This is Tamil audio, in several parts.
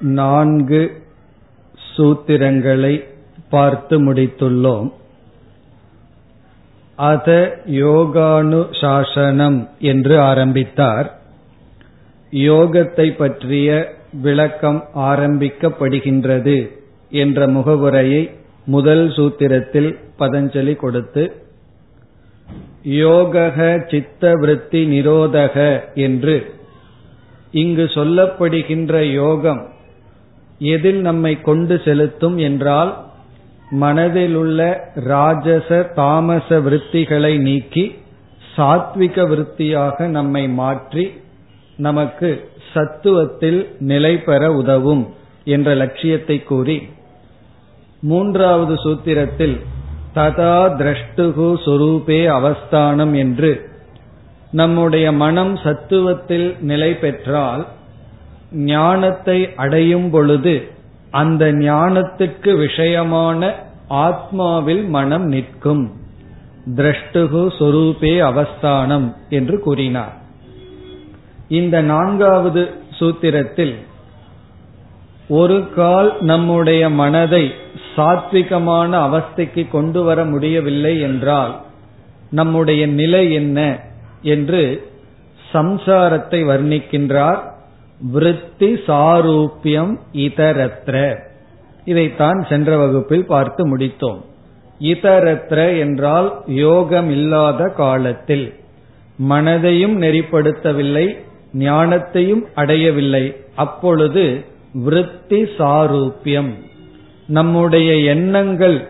நான்கு சூத்திரங்களை பார்த்து முடித்துள்ளோம். அத யோகானு சாசனம் என்று ஆரம்பித்தார். யோகத்தை பற்றிய விளக்கம் ஆரம்பிக்கப்படுகின்றது என்ற முகவுரையை முதல் சூத்திரத்தில் பதஞ்சலி கொடுத்து யோகக சித்த விருத்தி நிரோதக என்று இங்கு சொல்லப்படுகின்ற யோகம் எதில் நம்மை கொண்டு செலுத்தும் என்றால் மனதிலுள்ள ராஜச தாமச விருத்திகளை நீக்கி சாத்விக விருத்தியாக நம்மை மாற்றி நமக்கு சத்துவத்தில் நிலை பெற உதவும் என்ற லட்சியத்தை கூறி மூன்றாவது சூத்திரத்தில் ததா திரஷ்டுகு சொரூபே அவஸ்தானம் என்று நம்முடைய மனம் சத்துவத்தில் நிலை பெற்றால் ஞானத்தை அடையும் பொழுது அந்த ஞானத்துக்கு விஷயமான ஆத்மாவில் மனம் நிற்கும். திரஷ்டுகு சொரூபே அவஸ்தானம் என்று கூறினார். இந்த நான்காவது சூத்திரத்தில் ஒரு கால் நம்முடைய மனதை சாத்விகமான அவஸ்தைக்கு கொண்டு வர முடியவில்லை என்றால் நம்முடைய நிலை என்ன என்று சம்சாரத்தை வர்ணிக்கின்றார் விருத்தி சாரூபியம் இதரத்ர. இதைத்தான் சென்ற வகுப்பில் பார்த்து முடித்தோம். இதரத்ர என்றால் யோகம் இல்லாத காலத்தில். மனதையும் நெறிப்படுத்தவில்லை ஞானத்தையும் அடையவில்லை. அப்பொழுது விருத்தி சாரூபியம். நம்முடைய எண்ணங்கள்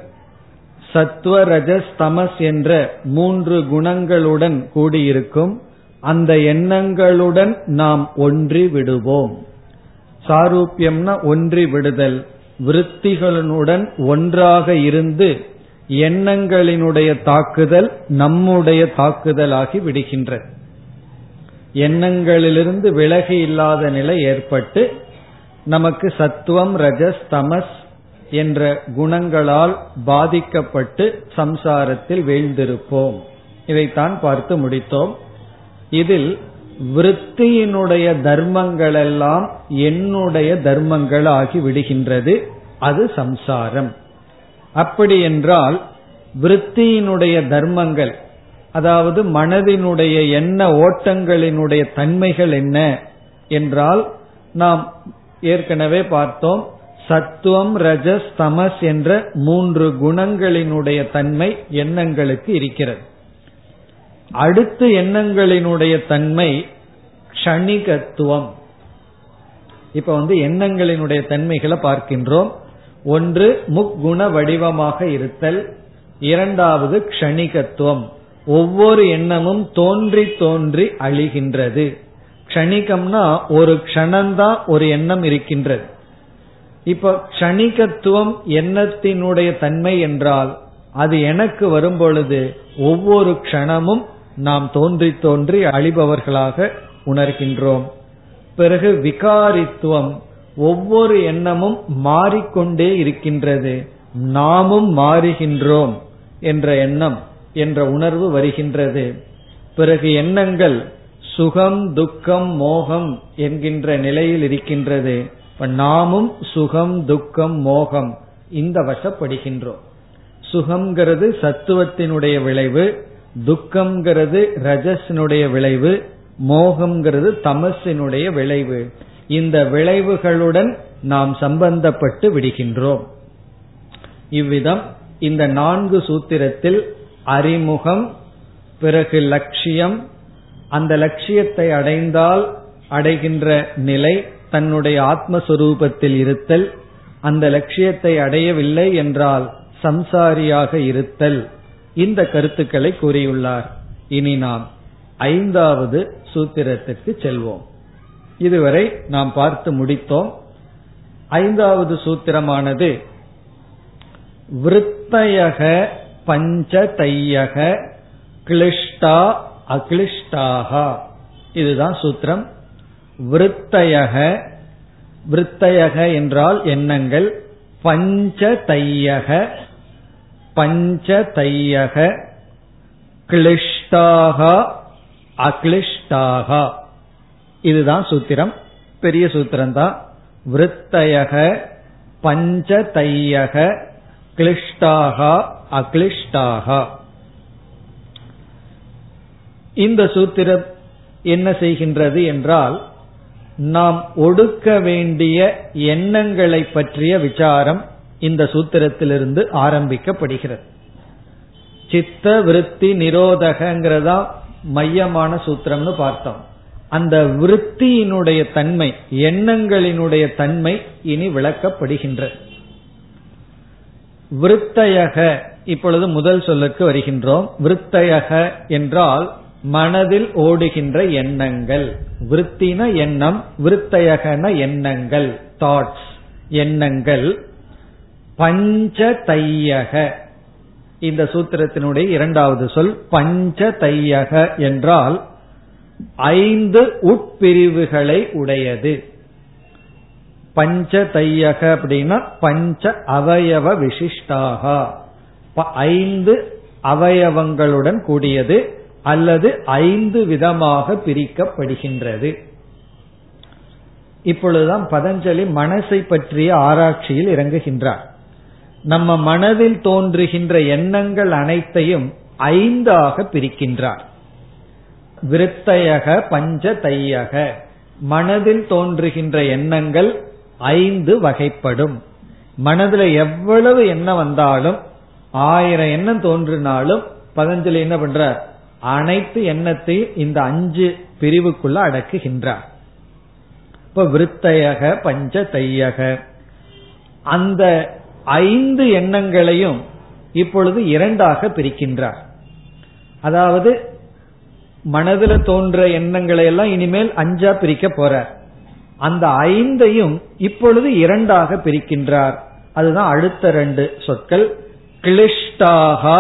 சத்வரஜஸ்தமஸ் ரஜஸ் தமஸ் என்ற மூன்று குணங்களுடன் கூடியிருக்கும். அந்த எண்ணங்களுடன் நாம் ஒன்றி விடுவோம். சாரூபியம்னா ஒன்றி விடுதல் விருத்திகளுடன் ஒன்றாக இருந்து எண்ணங்களினுடைய தாக்குதல் நம்முடைய தாக்குதலாகி விடுகின்றது எண்ணங்களிலிருந்து விலகி இல்லாத நிலை ஏற்பட்டு நமக்கு சத்துவம் ரஜஸ் தமஸ் என்ற குணங்களால் பாதிக்கப்பட்டு சம்சாரத்தில் வீழ்ந்திருப்போம். இதைத்தான் பார்த்து முடித்தோம். இதில் விருத்தியினுடைய தர்மங்களெல்லாம் என்னுடைய தர்மங்கள் ஆகி விடுகின்றது. அது சம்சாரம். அப்படி என்றால் விருத்தியினுடைய தர்மங்கள் அதாவது மனதினுடைய எண்ண ஓட்டங்களினுடைய தன்மைகள் என்ன என்றால் நாம் ஏற்கனவே பார்த்தோம் சத்துவம் ரஜஸ் தமஸ் என்ற மூன்று குணங்களினுடைய தன்மை எண்ணங்களுக்கு இருக்கிறது. அடுத்து எண்ணங்களினுடைய தன்மை க்ஷணிகத்துவம். இப்ப வந்து எண்ணங்களினுடைய தன்மைகளை பார்க்கின்றோம். ஒன்று முக்குண வடிவமாக இருத்தல். இரண்டாவது க்ஷணிகத்துவம். ஒவ்வொரு எண்ணமும் தோன்றி தோன்றி அழிகின்றது. க்ஷணிகம்னா ஒரு க்ஷணம்தான் ஒரு எண்ணம் இருக்கின்றது. இப்ப க்ஷணிகத்துவம் எண்ணத்தினுடைய தன்மை என்றால் அது எனக்கு வரும் பொழுது ஒவ்வொரு க்ஷணமும் நாம் தோன்றி தோன்றி அழிபவர்களாக உணர்கின்றோம். பிறகு விகாரித்துவம் ஒவ்வொரு எண்ணமும் மாறிக்கொண்டே இருக்கின்றது. நாமும் மாறுகின்றோம் என்ற எண்ணம் என்ற உணர்வு வருகின்றது. பிறகு எண்ணங்கள் சுகம் துக்கம் மோகம் என்கின்ற நிலையில் இருக்கின்றது. நாமும் சுகம் துக்கம் மோகம் இந்த வசப்படுகின்றோம். சுகம்ங்கிறது சத்துவத்தினுடைய விளைவு துக்கம்ங்கிறது ரஜஸினுடைய விளைவு மோகம்ங்கிறது தமசினுடைய விளைவு. இந்த விளைவுகளுடன் நாம் சம்பந்தப்பட்டு விடுகின்றோம். இவ்விதம் இந்த நான்கு சூத்திரத்தில் அறிமுகம் பிறகு லட்சியம் அந்த லட்சியத்தை அடைந்தால் அடைகின்ற நிலை தன்னுடைய ஆத்மஸ்வரூபத்தில் இருத்தல் அந்த லட்சியத்தை அடையவில்லை என்றால் சம்சாரியாக இருத்தல். இந்த கருத்துக்களை கூறியுள்ளார். இனி நாம் ஐந்தாவது சூத்திரத்துக்கு செல்வோம். இதுவரை நாம் பார்த்து முடித்தோம். ஐந்தாவது சூத்திரமானது விருத்தயக பஞ்சதையக கிளிஷ்டா அகிளிஷ்டாகா இதுதான் சூத்திரம். விருத்தயக விருத்தயக என்றால் எண்ணங்கள். பஞ்சதையக பஞ்சதையக கிளிஷ்டாகா அக்ளிஷ்டாகா. இதுதான் சூத்திரம். பெரிய சூத்திரம் தான் விருத்தயக பஞ்சதையக கிளிஷ்டாகா அக்ளிஷ்டாகா. இந்த சூத்திரம் என்ன செய்கின்றது என்றால் நாம் ஒடுக்க வேண்டிய எண்ணங்களை பற்றிய விசாரம் இந்த சூத்திரத்திலிருந்து ஆரம்பிக்கப்படுகிறது. சித்த விருத்தி நிரோதகங்கிறதா மையமான சூத்திரம்னு பார்த்தோம். அந்த விருத்தியினுடைய தன்மை எண்ணங்களினுடைய தன்மை இனி விளக்கப்படுகின்ற விருத்தயக இப்பொழுது முதல் சொல்லுக்கு வருகின்றோம். விருத்தயக என்றால் மனதில் ஓடுகின்ற எண்ணங்கள். விருத்தின எண்ணம் விருத்தயகன எண்ணங்கள் தாட்ஸ் எண்ணங்கள். பஞ்ச தையக இந்த சூத்திரத்தினுடைய இரண்டாவது சொல் பஞ்ச தையக என்றால் ஐந்து உட்பிரிவுகளை உடையது. பஞ்ச தையக அப்படின்னா பஞ்ச அவயவ விசிஷ்டாக. ஐந்து அவயவங்களுடன் கூடியது அல்லது ஐந்து விதமாக பிரிக்கப்படுகின்றது. இப்பொழுதுதான் பதஞ்சலி மனசை பற்றிய ஆராய்ச்சியில் இறங்குகின்றார். நம்ம மனதில் தோன்றுகின்ற எண்ணங்கள் அனைத்தையும் ஐந்தாக பிரிக்கின்றார். விருத்தையக பஞ்ச தையக மனதில் தோன்றுகின்ற எண்ணங்கள் ஐந்து வகைப்படும். மனதில் எவ்வளவு எண்ணம் வந்தாலும் ஆயிரம் எண்ணம் தோன்றினாலும் பதஞ்சலி என்ன பண்றார் அனைத்து எண்ணத்தையும் இந்த அஞ்சு பிரிவுக்குள்ள அடக்குகின்றார். இப்ப விருத்தையக பஞ்ச தையக அந்த ஐந்து எண்ணங்களையும் இப்பொழுது இரண்டாக பிரிக்கின்றார். அதாவது மனதில் தோன்ற எண்ணங்களை எல்லாம் இனிமேல் அஞ்சா பிரிக்க போறார். அந்த ஐந்தையும் இப்பொழுது இரண்டாக பிரிக்கின்றார். அதுதான் அடுத்த ரெண்டு சொற்கள். கிளிஷ்டாகா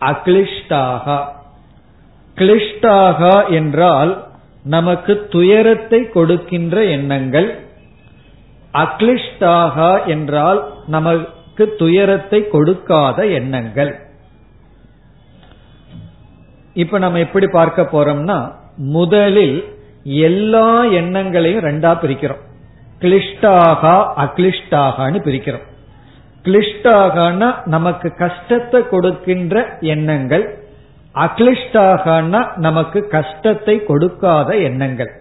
அக்லிஷ்டாகா கிளிஷ்டாகா என்றால் நமக்கு துயரத்தை கொடுக்கின்ற எண்ணங்கள். அக்லிஷ்டாகா என்றால் நமக்கு துயரத்தை கொடுக்காத எண்ணங்கள். இப்ப நம்ம எப்படி பார்க்க போறோம்னா முதலில் எல்லா எண்ணங்களையும் ரெண்டா பிரிக்கிறோம். கிளிஷ்டாகா அக்லிஷ்டாகான்னு பிரிக்கிறோம். கிளிஷ்டாகனா நமக்கு கஷ்டத்தை கொடுக்கின்ற எண்ணங்கள். அக்லிஷ்டாகனா நமக்கு கஷ்டத்தை கொடுக்காத எண்ணங்கள்.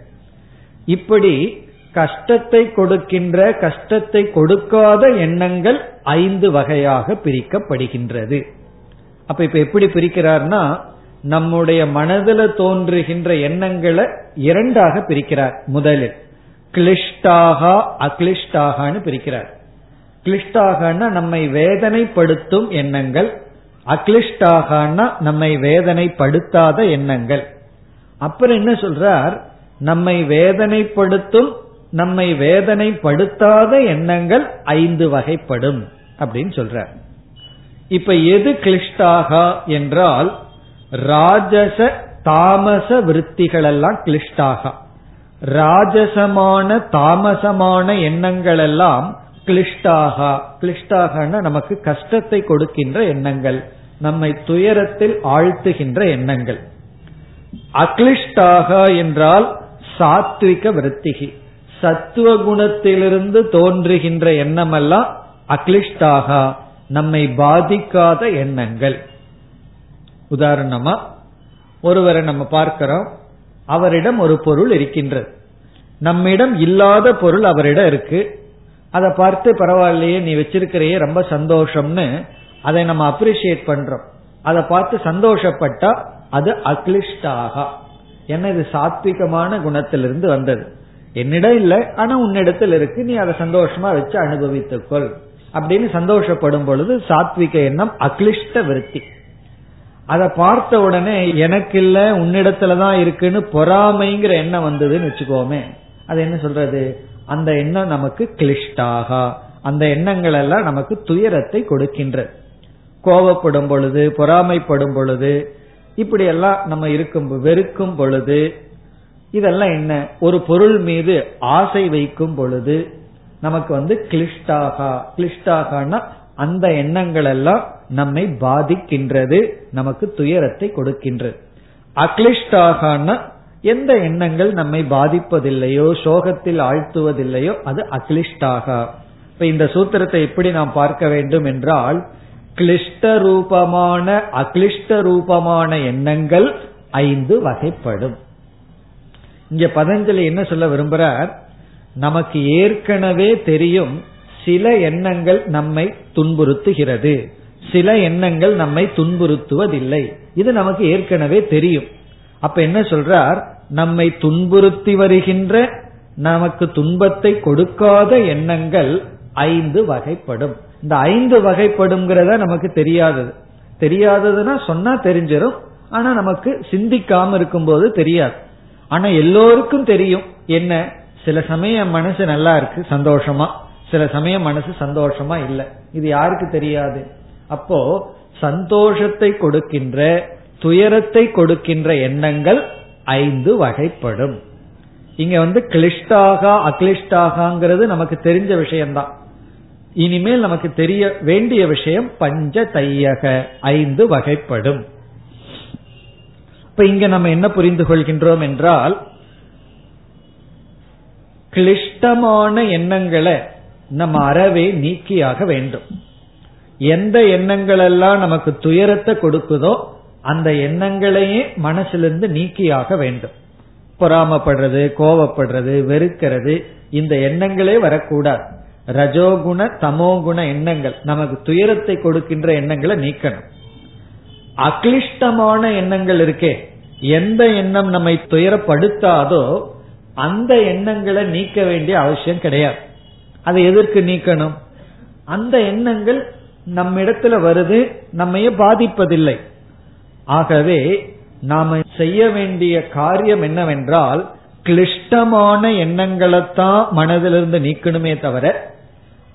இப்படி கஷ்டத்தை கொடுக்கின்ற கஷ்டத்தை கொடுக்காத எண்ணங்கள் ஐந்து வகையாக பிரிக்கப்படுகின்றது. அப்ப இப்ப எப்படி பிரிக்கிறார்னா நம்முடைய மனதில் தோன்றுகின்ற எண்ணங்களை இரண்டாக பிரிக்கிறார் முதலில். கிளிஷ்டாகா அக்லிஷ்டாகான்னு பிரிக்கிறார். கிளிஷ்டாகனா நம்மை வேதனைப்படுத்தும் எண்ணங்கள். அக்ளிஷ்டாகனா நம்மை வேதனைப்படுத்தாத எண்ணங்கள். அப்புறம் என்ன சொல்றார்? நம்மை வேதனைப்படுத்தும் நம்மை வேதனைப்படுத்தாத எண்ணங்கள் ஐந்து வகைப்படும் அப்படின்னு சொல்ற. இப்ப எது கிளிஷ்டாகா என்றால் ராஜச தாமச விற்த்திகள் எல்லாம் கிளிஷ்டாகா. ராஜசமான தாமசமான எண்ணங்கள் எல்லாம் கிளிஷ்டாகா. கிளிஷ்டாகனா நமக்கு கஷ்டத்தை கொடுக்கின்ற எண்ணங்கள் நம்மை துயரத்தில் ஆழ்த்துகின்ற எண்ணங்கள். அக்லிஷ்டாகா என்றால் சாத்விக விருத்திகி. சத்துவ குணத்திலிருந்து தோன்றுகின்ற எண்ணமெல்லாம் அக்லிஷ்டாக நம்மை பாதிக்காத எண்ணங்கள். உதாரணமா ஒருவரை நம்ம பார்க்கிறோம் அவரிடம் ஒரு பொருள் இருக்கின்றது. நம்மிடம் இல்லாத பொருள் அவரிடம் இருக்கு. அதை பார்த்து பரவாயில்லையே நீ வச்சிருக்கிறையே ரொம்ப சந்தோஷம்னு அதை நம்ம அப்ரிசியேட் பண்றோம். அதை பார்த்து சந்தோஷப்பட்டா அது அக்லிஷ்டாகா. ஏன்னா இது சாத்விகமான குணத்திலிருந்து வந்தது. என்னிடம் இல்லை ஆனா உன்னிடத்தில் இருக்கு. நீ அதை சந்தோஷமா வச்சு அனுபவித்துக்கொள். அப்படின்னு சந்தோஷப்படும் பொழுது சாத்விக எண்ணம் அக்லிஷ்ட விருத்தி. அதை பார்த்த உடனே எனக்கு இல்ல உன்னிடத்துலதான் இருக்குன்னு பொறாமைங்கிற எண்ணம் வந்ததுன்னு வச்சுக்கோமே. அது என்ன சொல்றது? அந்த எண்ணம் நமக்கு கிளிஷ்டாகா. அந்த எண்ணங்கள் எல்லாம் நமக்கு துயரத்தை கொடுக்கின்றது கோபப்படும் பொழுது பொறாமைப்படும் பொழுது இப்படி எல்லாம் நம்ம இருக்கும் வெறுக்கும் பொழுது இதெல்லாம் என்ன? ஒரு பொருள் மீது ஆசை வைக்கும் பொழுது நமக்கு வந்து கிளிஷ்டாகா. கிளிஷ்டாகனா அந்த எண்ணங்கள் எல்லாம் நம்மை பாதிக்கின்றது நமக்கு துயரத்தை கொடுக்கின்றது. அக்லிஷ்டாகனா எந்த எண்ணங்கள் நம்மை பாதிப்பதில்லையோ சோகத்தில் ஆழ்த்துவதில்லையோ அது அக்லிஷ்டாகா. இப்ப இந்த சூத்திரத்தை எப்படி நாம் பார்க்க வேண்டும் என்றால் கிளிஷ்ட ரூபமான அக்லிஷ்ட ரூபமான எண்ணங்கள் ஐந்து வகைப்படும். இங்க பதஞ்சலி என்ன சொல்ல விரும்புறார்? நமக்கு ஏற்கனவே தெரியும் சில எண்ணங்கள் நம்மை துன்புறுத்துகிறது. சில எண்ணங்கள் நம்மை துன்புறுத்துவதில்லை. இது நமக்கு ஏற்கனவே தெரியும். அப்ப என்ன சொல்றார்? நம்மை துன்புறுத்தி வருகின்ற நமக்கு துன்பத்தை கொடுக்காத எண்ணங்கள் ஐந்து வகைப்படும். இந்த ஐந்து வகைப்படுங்கிறத நமக்கு தெரியாதது. தெரியாததுன்னா சொன்னா தெரிஞ்சிடும் ஆனா நமக்கு சிந்திக்காம இருக்கும்போது தெரியாது. ஆனா எல்லோருக்கும் தெரியும் என்ன? சில சமயம் மனசு நல்லா இருக்கு சந்தோஷமா. சில சமயம் மனசு சந்தோஷமா இல்லை. இது யாருக்கு தெரியாது? அப்போ சந்தோஷத்தை கொடுக்கின்ற துயரத்தை கொடுக்கின்ற எண்ணங்கள் ஐந்து வகைப்படும். இங்க வந்து கிளிஷ்டாக அக்லிஷ்டாகங்கிறது நமக்கு தெரிஞ்ச விஷயம்தான். இனிமேல் நமக்கு தெரிய வேண்டிய விஷயம் பஞ்ச தையக ஐந்து வகைப்படும். இப்ப இங்க நம்ம என்ன புரிந்து கொள்கின்றோம் என்றால் கிளிஷ்டமான எண்ணங்களை நம்ம அறவே நீக்கியாக வேண்டும். எந்த எண்ணங்கள் எல்லாம் நமக்கு துயரத்தை கொடுக்குதோ அந்த எண்ணங்களையே மனசிலிருந்து நீக்கியாக வேண்டும். பொறாமப்படுறது கோவப்படுறது வெறுக்கிறது இந்த எண்ணங்களே வரக்கூடாது. ரஜோகுண தமோகுண எண்ணங்கள் நமக்கு துயரத்தை கொடுக்கின்ற எண்ணங்களை நீக்கணும். அக்லிஷ்டமான எண்ணங்கள் இருக்கே. எந்த எண்ணம் நம்மை துயரப்படுத்தாதோ அந்த எண்ணங்களை நீக்க வேண்டிய அவசியம் கிடையாது. அதை எதற்கு நீக்கணும்? அந்த எண்ணங்கள் நம்மிடத்துல வருது நம்மைய பாதிப்பதில்லை. ஆகவே நாம செய்ய வேண்டிய காரியம் என்னவென்றால் கிளிஷ்டமான எண்ணங்களைத்தான் மனதிலிருந்து நீக்கணுமே தவிர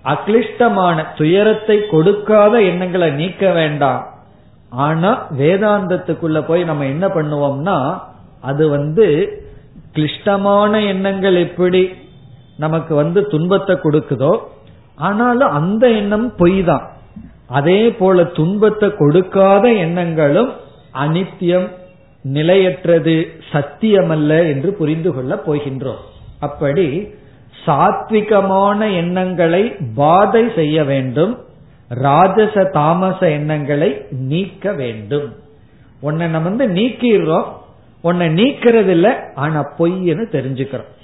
அக்லிஷ்டமான துயரத்தை கொடுக்காத எண்ணங்களை நீக்க வேண்டாம். ஆனா வேதாந்தத்துக்குள்ள போய் நம்ம என்ன பண்ணுவோம்னா அது வந்து கிளிஷ்டமான எண்ணங்கள் எப்படி நமக்கு வந்து துன்பத்தை கொடுக்குதோ ஆனாலும் அந்த எண்ணம் பொய் தான் அதே போல துன்பத்தை கொடுக்காத எண்ணங்களும் அனித்தியம் நிலையற்றது சத்தியமல்ல என்று புரிந்து கொள்ள போகின்றோம். அப்படி சாத்விகமான எண்ணங்களை பாதை செய்ய வேண்டும். ராஜச தாமச எண்ணங்களை நீக்க வேண்டும். உன்னை நம்ம வந்து நீக்கிடுறோம். உன்னை நீக்கிறது இல்ல ஆனா பொய்ன்னு தெரிஞ்சுக்கிறோம்.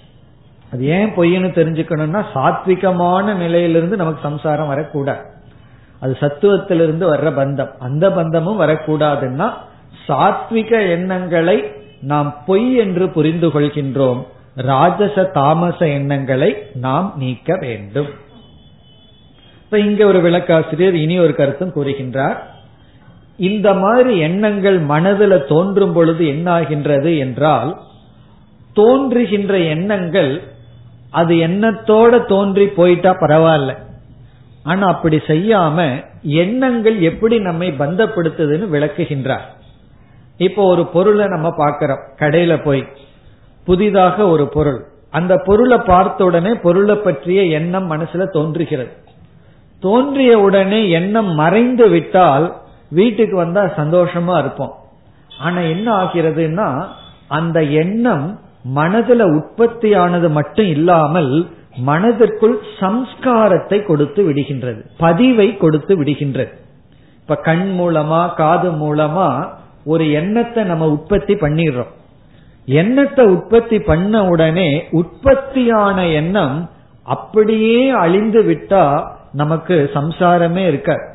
அது ஏன் பொய்ன்னு தெரிஞ்சுக்கணும்னா சாத்விகமான நிலையிலிருந்து நமக்கு சம்சாரம் வரக்கூடாது. அது சத்துவத்திலிருந்து வர்ற பந்தம். அந்த பந்தமும் வரக்கூடாதுன்னா சாத்விக எண்ணங்களை நாம் பொய் என்று புரிந்து கொள்கின்றோம். ராஜச தாமச எண்ணங்களை நாம் நீக்க வேண்டும். இப்ப இங்க ஒரு விளக்காசிரியர் இனி ஒரு கருத்தும் கூறுகின்றார். இந்த மாதிரி எண்ணங்கள் மனதில் தோன்றும் பொழுது என்னாகின்றது என்றால் தோன்றுகின்ற எண்ணங்கள் அது எண்ணத்தோட தோன்றி போயிட்டா பரவாயில்ல. ஆனா அப்படி செய்யாம எண்ணங்கள் எப்படி நம்மை பந்தப்படுத்துதுன்னு விளக்குகின்றார். இப்போ ஒரு பொருளை நம்ம பார்க்கிறோம். கடையில போய் புதிதாக ஒரு பொருள். அந்த பொருளை பார்த்த உடனே பொருளை பற்றிய எண்ணம் மனசுல தோன்றுகிறது. தோன்றிய உடனே எண்ணம் மறைந்து விட்டால் வீட்டுக்கு வந்தா சந்தோஷமா இருப்போம். ஆனா என்ன ஆகிறதுனா அந்த எண்ணம் மனதுல உற்பத்தியானது மட்டும் இல்லாமல் மனதிற்குள் சம்ஸ்காரத்தை கொடுத்து விடுகின்றது பதிவை கொடுத்து விடுகின்றது. இப்ப கண் மூலமா காது மூலமா ஒரு எண்ணத்தை நம்ம உற்பத்தி பண்ணிடுறோம். எண்ணத்தை உற்பத்தி பண்ண உடனே உற்பத்தியான எண்ணம் அப்படியே அழிந்து விட்டா நமக்கு சம்சாரமே இருக்க.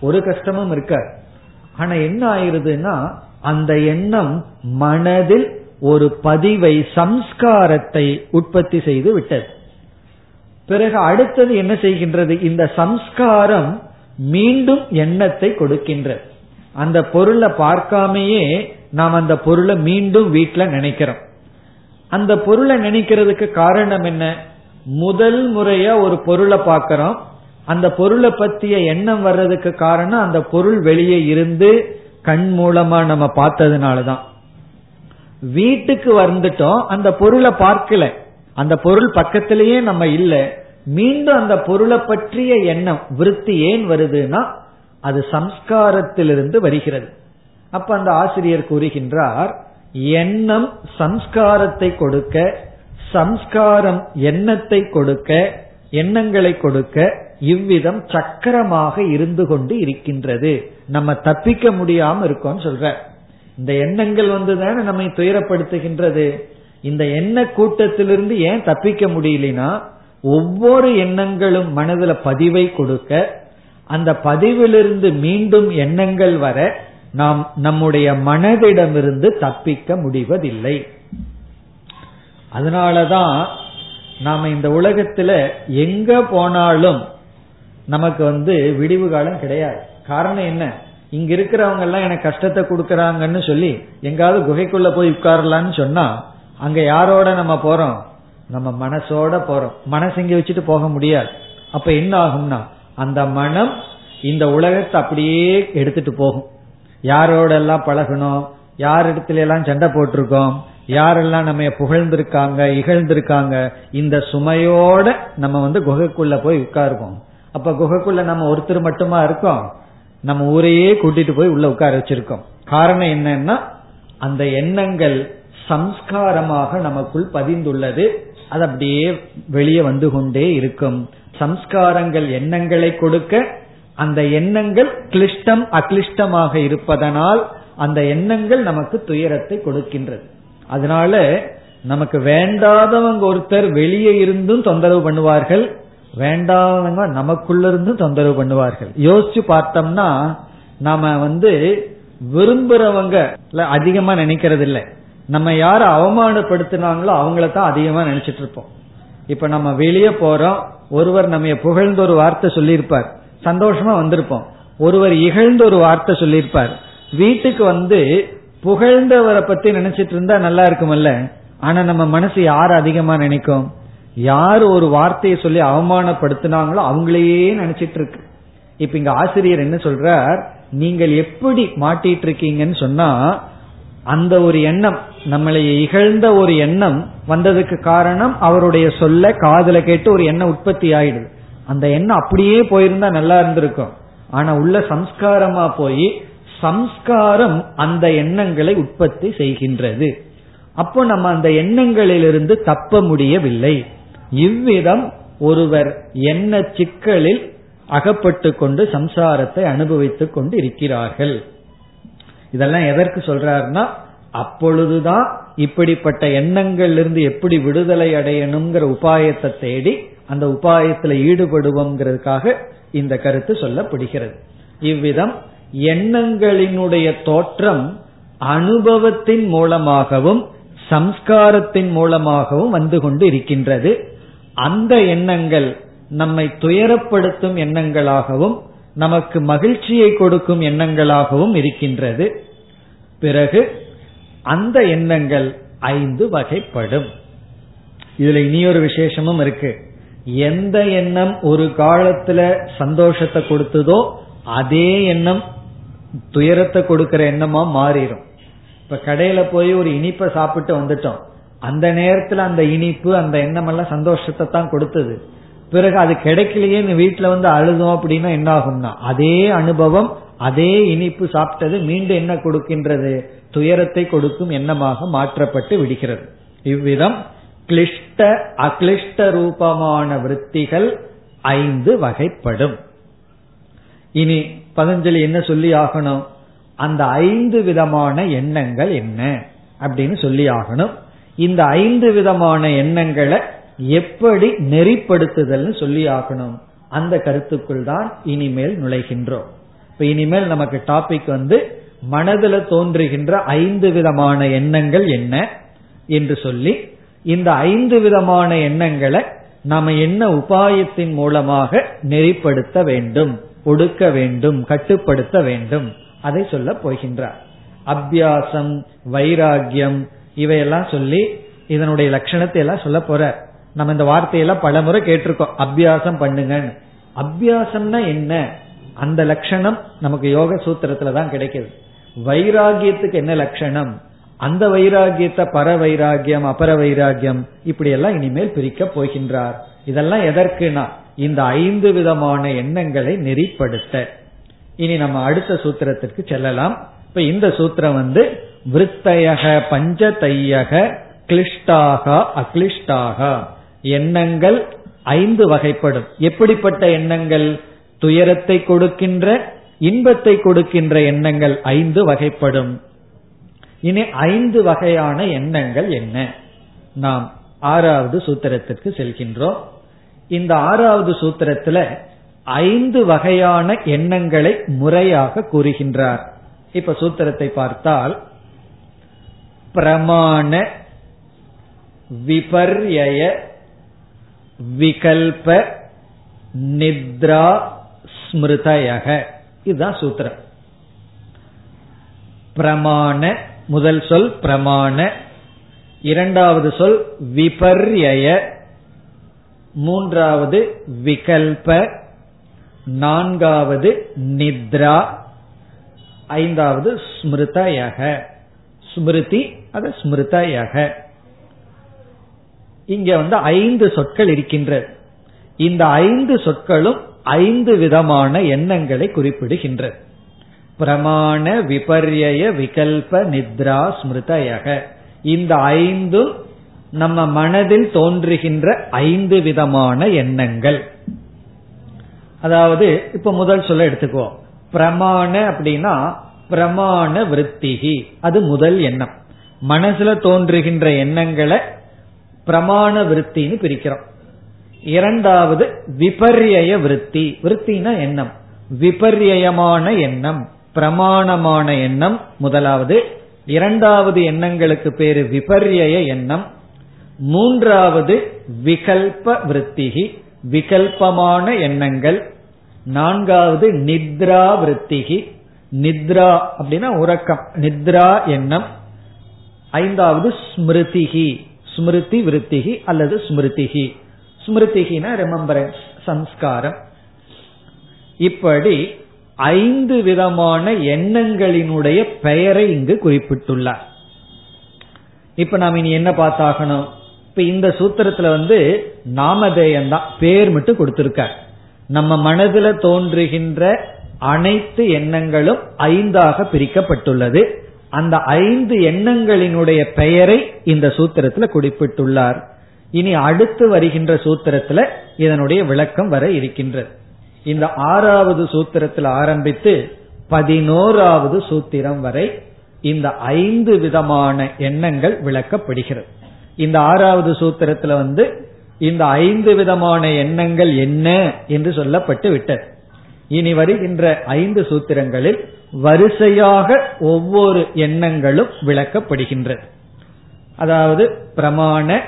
ஒரு கஷ்டமும் இருக்க. ஆனா என்ன ஆயிருதுன்னா அந்த எண்ணம் மனதில் ஒரு பதிவை சம்ஸ்காரத்தை உற்பத்தி செய்து விட்டது. பிறகு அடுத்தது என்ன செய்கின்றது? இந்த சம்ஸ்காரம் மீண்டும் எண்ணத்தை கொடுக்கின்றது. அந்த பொருளை பார்க்காமையே நாம் அந்த பொருளை மீண்டும் வீட்டுல நினைக்கிறோம். அந்த பொருளை நினைக்கிறதுக்கு காரணம் என்ன? முதல் முறையா ஒரு பொருளை பார்க்கிறோம். அந்த பொருளை பத்திய எண்ணம் வர்றதுக்கு காரணம் அந்த பொருள் வெளியே இருந்து கண் மூலமா நம்ம பார்த்ததுனாலதான். வீட்டுக்கு வந்துட்டோம் அந்த பொருளை பார்க்கல. அந்த பொருள் பக்கத்திலேயே நம்ம இல்ல. மீண்டும் அந்த பொருளை பற்றிய எண்ணம் விருத்தி ஏன் வருதுன்னா அது சம்ஸ்காரத்திலிருந்து வருகிறது. அப்ப அந்த ஆசிரியர் கூறுகின்றார் எண்ணம் சம்ஸ்காரத்தை கொடுக்க சம்ஸ்காரம் எண்ணத்தை கொடுக்க எண்ணங்களை கொடுக்க இவ்விதம் சக்கரமாக இருந்து கொண்டு இருக்கின்றது. நம்ம தப்பிக்க முடியாம இருக்கோம் சொல்ற. இந்த எண்ணங்கள் வந்துதானே நம்மை துயரப்படுத்துகின்றது. இந்த எண்ண கூட்டத்திலிருந்து ஏன் தப்பிக்க முடியலனா ஒவ்வொரு எண்ணங்களும் மனதுல பதிவை கொடுக்க அந்த பதிவிலிருந்து மீண்டும் எண்ணங்கள் வர நாம் நம்முடைய மனதிடமிருந்து தப்பிக்க முடிவதில்லை. அதனாலதான் நாம இந்த உலகத்துல எங்க போனாலும் நமக்கு வந்து விடிவு காலம் கிடையாது. காரணம் என்ன? இங்க இருக்கிறவங்க எல்லாம் எனக்கு கஷ்டத்தை கொடுக்கறாங்கன்னு சொல்லி எங்காவது குகைக்குள்ள போய் உட்காரலான்னு சொன்னா அங்க யாரோட நம்ம போறோம்? நம்ம மனசோட போறோம். மனசு இங்க வச்சுட்டு போக முடியாது. அப்ப என்ன ஆகும்னா அந்த மனம் இந்த உலகத்தை அப்படியே எடுத்துட்டு போகும். யாரோட எல்லாம் பழகணும்? யார் இடத்துல எல்லாம் சண்டை போட்டிருக்கோம்? யாரெல்லாம் நம்ம புகழ்ந்திருக்காங்க இகழ்ந்திருக்காங்க? இந்த சுமையோட நம்ம வந்து குகைக்குள்ள போய் உட்காருவோம். அப்ப குகைக்குள்ள நம்ம ஒருத்தர் மட்டுமா இருக்கோம்? நம்ம ஊரையே கூட்டிட்டு போய் உள்ள உட்கார வச்சிருக்கோம். காரணம் என்னன்னா அந்த எண்ணங்கள் சம்ஸ்காரமாக நமக்குள் பதிந்துள்ளது. அது அப்படியே வெளியே வந்து கொண்டே இருக்கும். சம்ஸ்காரங்கள் எண்ணங்களை கொடுக்க அந்த எண்ணங்கள் கிளிஷ்டம் அக்ளிஷ்டமாக இருப்பதனால் அந்த எண்ணங்கள் நமக்கு துயரத்தை கொடுக்கின்றது. அதனால நமக்கு வேண்டாதவங்க ஒருத்தர் வெளியே இருந்தும் தொந்தரவு பண்ணுவார்கள். வேண்டாதவங்க நமக்குள்ள இருந்து தொந்தரவு பண்ணுவார்கள். யோசிச்சு பார்த்தோம்னா நாம வந்து விரும்புறவங்க அதிகமா நினைக்கிறது இல்லை நம்ம யார அவமானப்படுத்தினாங்களோ அவங்கள தான் அதிகமா நினைச்சிட்டு இருப்போம். இப்ப நம்ம வெளியே போறோம் ஒருவர் நம்ம புகழ்ந்த ஒரு வார்த்தை சொல்லியிருப்பார். சந்தோஷமா வந்திருப்போம். ஒருவர் இகழ்ந்த ஒரு வார்த்தை சொல்லியிருப்பார். வீட்டுக்கு வந்து புகழ்ந்தவரை பத்தி நினைச்சிட்டு இருந்தா நல்லா இருக்குமல்ல? ஆனா நம்ம மனசு யார் அதிகமா நினைக்கும்? யார் ஒரு வார்த்தையை சொல்லி அவமானப்படுத்தினாங்களோ அவங்களையே நினைச்சிட்டு இருக்கு இப்ப இங்க ஆசிரியர் என்ன சொல்றார்? நீங்கள் எப்படி மாட்டிட்டு இருக்கீங்கன்னு சொன்னா அந்த ஒரு எண்ணம் நம்மளை இகழ்ந்த ஒரு எண்ணம் வந்ததுக்கு காரணம் அவருடைய சொல்ல காதல கேட்டு ஒரு எண்ணம் உற்பத்தி ஆயிடுது. அந்த எண்ணம் அப்படியே போயிருந்தா நல்லா இருந்திருக்கும். ஆனா உள்ள சம்ஸ்காரமா போய் சம்ஸ்காரம் அந்த எண்ணங்களை உற்பத்தி செய்கின்றது. அப்போ நம்ம அந்த எண்ணங்களிலிருந்து தப்ப முடியவில்லை. இவ்விதம் ஒருவர் என்ன சிக்கலில் அகப்பட்டு கொண்டு சம்சாரத்தை அனுபவித்துக் கொண்டு இருக்கிறார்கள் இதெல்லாம் எதற்கு சொல்றாருன்னா அப்பொழுதுதான் இப்படிப்பட்ட எண்ணங்கள்ல இருந்து எப்படி விடுதலை அடையணுங்கிற உபாயத்தை தேடி அந்த உபாயத்துல ஈடுபடுவோங்கிறதுக்காக இந்த கருத்து சொல்லப்படுகிறது. இவ்விதம் எண்ணங்களினுடைய தோற்றம் அனுபவத்தின் மூலமாகவும் சம்ஸ்காரத்தின் மூலமாகவும் வந்து கொண்டு இருக்கின்றது. அந்த எண்ணங்கள் நம்மை துயரப்படுத்தும் எண்ணங்களாகவும் நமக்கு மகிழ்ச்சியை கொடுக்கும் எண்ணங்களாகவும் இருக்கின்றது. பிறகு அந்த எண்ணங்கள் ஐந்து வகைப்படும். இதுல இனியொரு விசேஷமும் இருக்கு. எந்த எண்ணம் ஒரு காலத்துல சந்தோஷத்தை கொடுத்ததோ அதே எண்ணம் துயரத்தை கொடுக்கிற எண்ணமா மாறிடும் இப்ப கடையில போய் ஒரு இனிப்பை சாப்பிட்டு வந்துட்டோம். அந்த நேரத்துல அந்த இனிப்பு அந்த எண்ணம் எல்லாம் சந்தோஷத்தை தான் கொடுத்தது. பிறகு அது கிடைக்கலையே வீட்டுல வந்து அழுதும் அப்படின்னா என்ன ஆகும்னா அதே அனுபவம் அதே இனிப்பு சாப்பிட்டது மீண்டும் என்ன கொடுக்கின்றது? துயரத்தை கொடுக்கும் எண்ணமாக மாற்றப்பட்டு விடுகிறது. இவ்விதம் கிளிஷ்ட அக்ளிஷ்ட ரூபமான விற்த்திகள் ஐந்து வகைப்படும். இனி பதஞ்சலி என்ன சொல்லி ஆகணும்? அந்த ஐந்து விதமான எண்ணங்கள் என்ன? அப்படின்னு சொல்லி ஆகணும். இந்த ஐந்து விதமான எண்ணங்களை எப்படி நெறிப்படுத்துதல்னு சொல்லி ஆகணும். அந்த கருத்துக்குள் தான் இனிமேல் நுழைகின்றோம். இப்ப இனிமேல் நமக்கு டாபிக் வந்து மனதில் தோன்றுகின்ற ஐந்து விதமான எண்ணங்கள் என்ன என்று சொல்லி இந்த ஐந்து விதமான எண்ணங்களை நாம என்ன உபாயத்தின் மூலமாக நெறிப்படுத்த வேண்டும் ஒடுக்க வேண்டும் கட்டுப்படுத்த வேண்டும் அதை சொல்ல போகின்றார். அபியாசம் வைராகியம் இவையெல்லாம் சொல்லி இதனுடைய லட்சணத்தை எல்லாம் சொல்ல போற. நம்ம இந்த வார்த்தையெல்லாம் பல முறை கேட்டிருக்கோம். அபியாசம் பண்ணுங்கன்னு. அபியாசம்னா என்ன? அந்த லட்சணம் நமக்கு யோக சூத்திரத்துல தான் கிடைக்குது. வைராகியத்துக்கு என்ன லட்சணம்? அந்த வைராகியத்தை பர வைராகியம் அபர வைராகியம் இப்படி எல்லாம் இனிமேல் பிரிக்க போகின்றார். இதெல்லாம் எதற்குனா இந்த ஐந்து விதமான எண்ணங்களை நெறிப்படுத்த. இனி நம்ம அடுத்த சூத்திரத்திற்கு செல்லலாம். இப்ப இந்த சூத்திரம் வந்து விருத்தயக பஞ்சதையக கிளிஷ்டாக அக்ளிஷ்டாக. எண்ணங்கள் ஐந்து வகைப்படும். எப்படிப்பட்ட எண்ணங்கள்? துயரத்தை கொடுக்கின்ற இன்பத்தை கொடுக்கின்ற எண்ணங்கள் ஐந்து வகைப்படும். இனி ஐந்து வகையான எண்ணங்கள் என்ன? நாம் ஆறாவது சூத்திரத்திற்கு செல்கின்றோம். இந்த ஆறாவது சூத்திரத்துல ஐந்து வகையான எண்ணங்களை முறையாக கூறுகின்றார். இப்ப சூத்திரத்தை பார்த்தால் பிரமாண விபர்யய விகல்ப நித்ரா ஸ்மிருதயக. இதுதான் சூத்திரம். பிரமாண முதல் சொல் பிரமாண இரண்டாவது சொல் விபர்யய மூன்றாவது விகல்ப நான்காவது நித்ரா ஐந்தாவது ஸ்மிருதயக. ஸ்மிருதி அது ஸ்மிருதயக. இங்க வந்து ஐந்து சொற்கள் இருக்கின்றது இந்த ஐந்து சொற்களும் ஐந்து விதமான எண்ணங்களை குறிப்பிடுகின்றது பிரமாண விபர்ய விகல்ப நித்ரா ஸ்மிருதயக. இந்த ஐந்து நம்ம மனதில் தோன்றுகின்ற ஐந்து விதமான எண்ணங்கள். அதாவது இப்ப முதல் சொல்ல எடுத்துக்குவோம். பிரமாண அப்படின்னா பிரமாண விற்த்திகி அது முதல் எண்ணம். மனசுல தோன்றுகின்ற எண்ணங்களை பிரமாண விற்த்தின்னு பிரிக்கிறோம். இரண்டாவது விபர்ய விற்பி விற்த்தினா எண்ணம். விபர்யமான எண்ணம். பிரமாணமான எண்ணம் முதலாவது. இரண்டாவது எண்ணங்களுக்கு பேரு விபர்ய எண்ணம். மூன்றாவது விகல்ப விற்த்திகி விகல்பமான எண்ணங்கள். நான்காவது நித்ரா விற்த்திகி நித்ரா அப்படின்னா உறக்கம். நித்ரா எண்ணம். ஐந்தாவது ஸ்மிருதிகி ஸ்மிருதி விருத்திகி அல்லது ஸ்மிருதிகி ஸ்மிருதிகினா ரிமம்பரன்ஸ் சம்ஸ்காரம். இப்படி ஐந்து விதமான எண்ணங்களினுடைய பெயரை இங்கு குறிப்பிட்டுள்ளார். இப்ப நாம் இனி என்ன பார்த்தாகணும்? இப்ப இந்த சூத்திரத்துல வந்து நாமதேயம் தான் பேர் மட்டும் கொடுத்திருக்கார். நம்ம மனதில் தோன்றுகின்ற அனைத்து எண்ணங்களும் ஐந்தாக பிரிக்கப்பட்டுள்ளது. அந்த ஐந்து எண்ணங்களினுடைய பெயரை இந்த சூத்திரத்துல குறிப்பிட்டுள்ளார். இனி அடுத்து வருகின்ற சூத்திரத்துல இதனுடைய விளக்கம் வர இருக்கின்றது. இந்த ஆறாவது சூத்திரத்தில் ஆரம்பித்து பதினோராவது சூத்திரம் வரை இந்த ஐந்து விதமான எண்ணங்கள் விளக்கப்படுகிறது. இந்த ஆறாவது சூத்திரத்துல வந்து இந்த ஐந்து விதமான எண்ணங்கள் என்ன என்று சொல்லப்பட்டு விட்டது. இனி வருகின்ற ஐந்து சூத்திரங்களில் வரிசையாக ஒவ்வொரு எண்ணங்களும் விளக்கப்படுகின்றது. அதாவது பிரமாண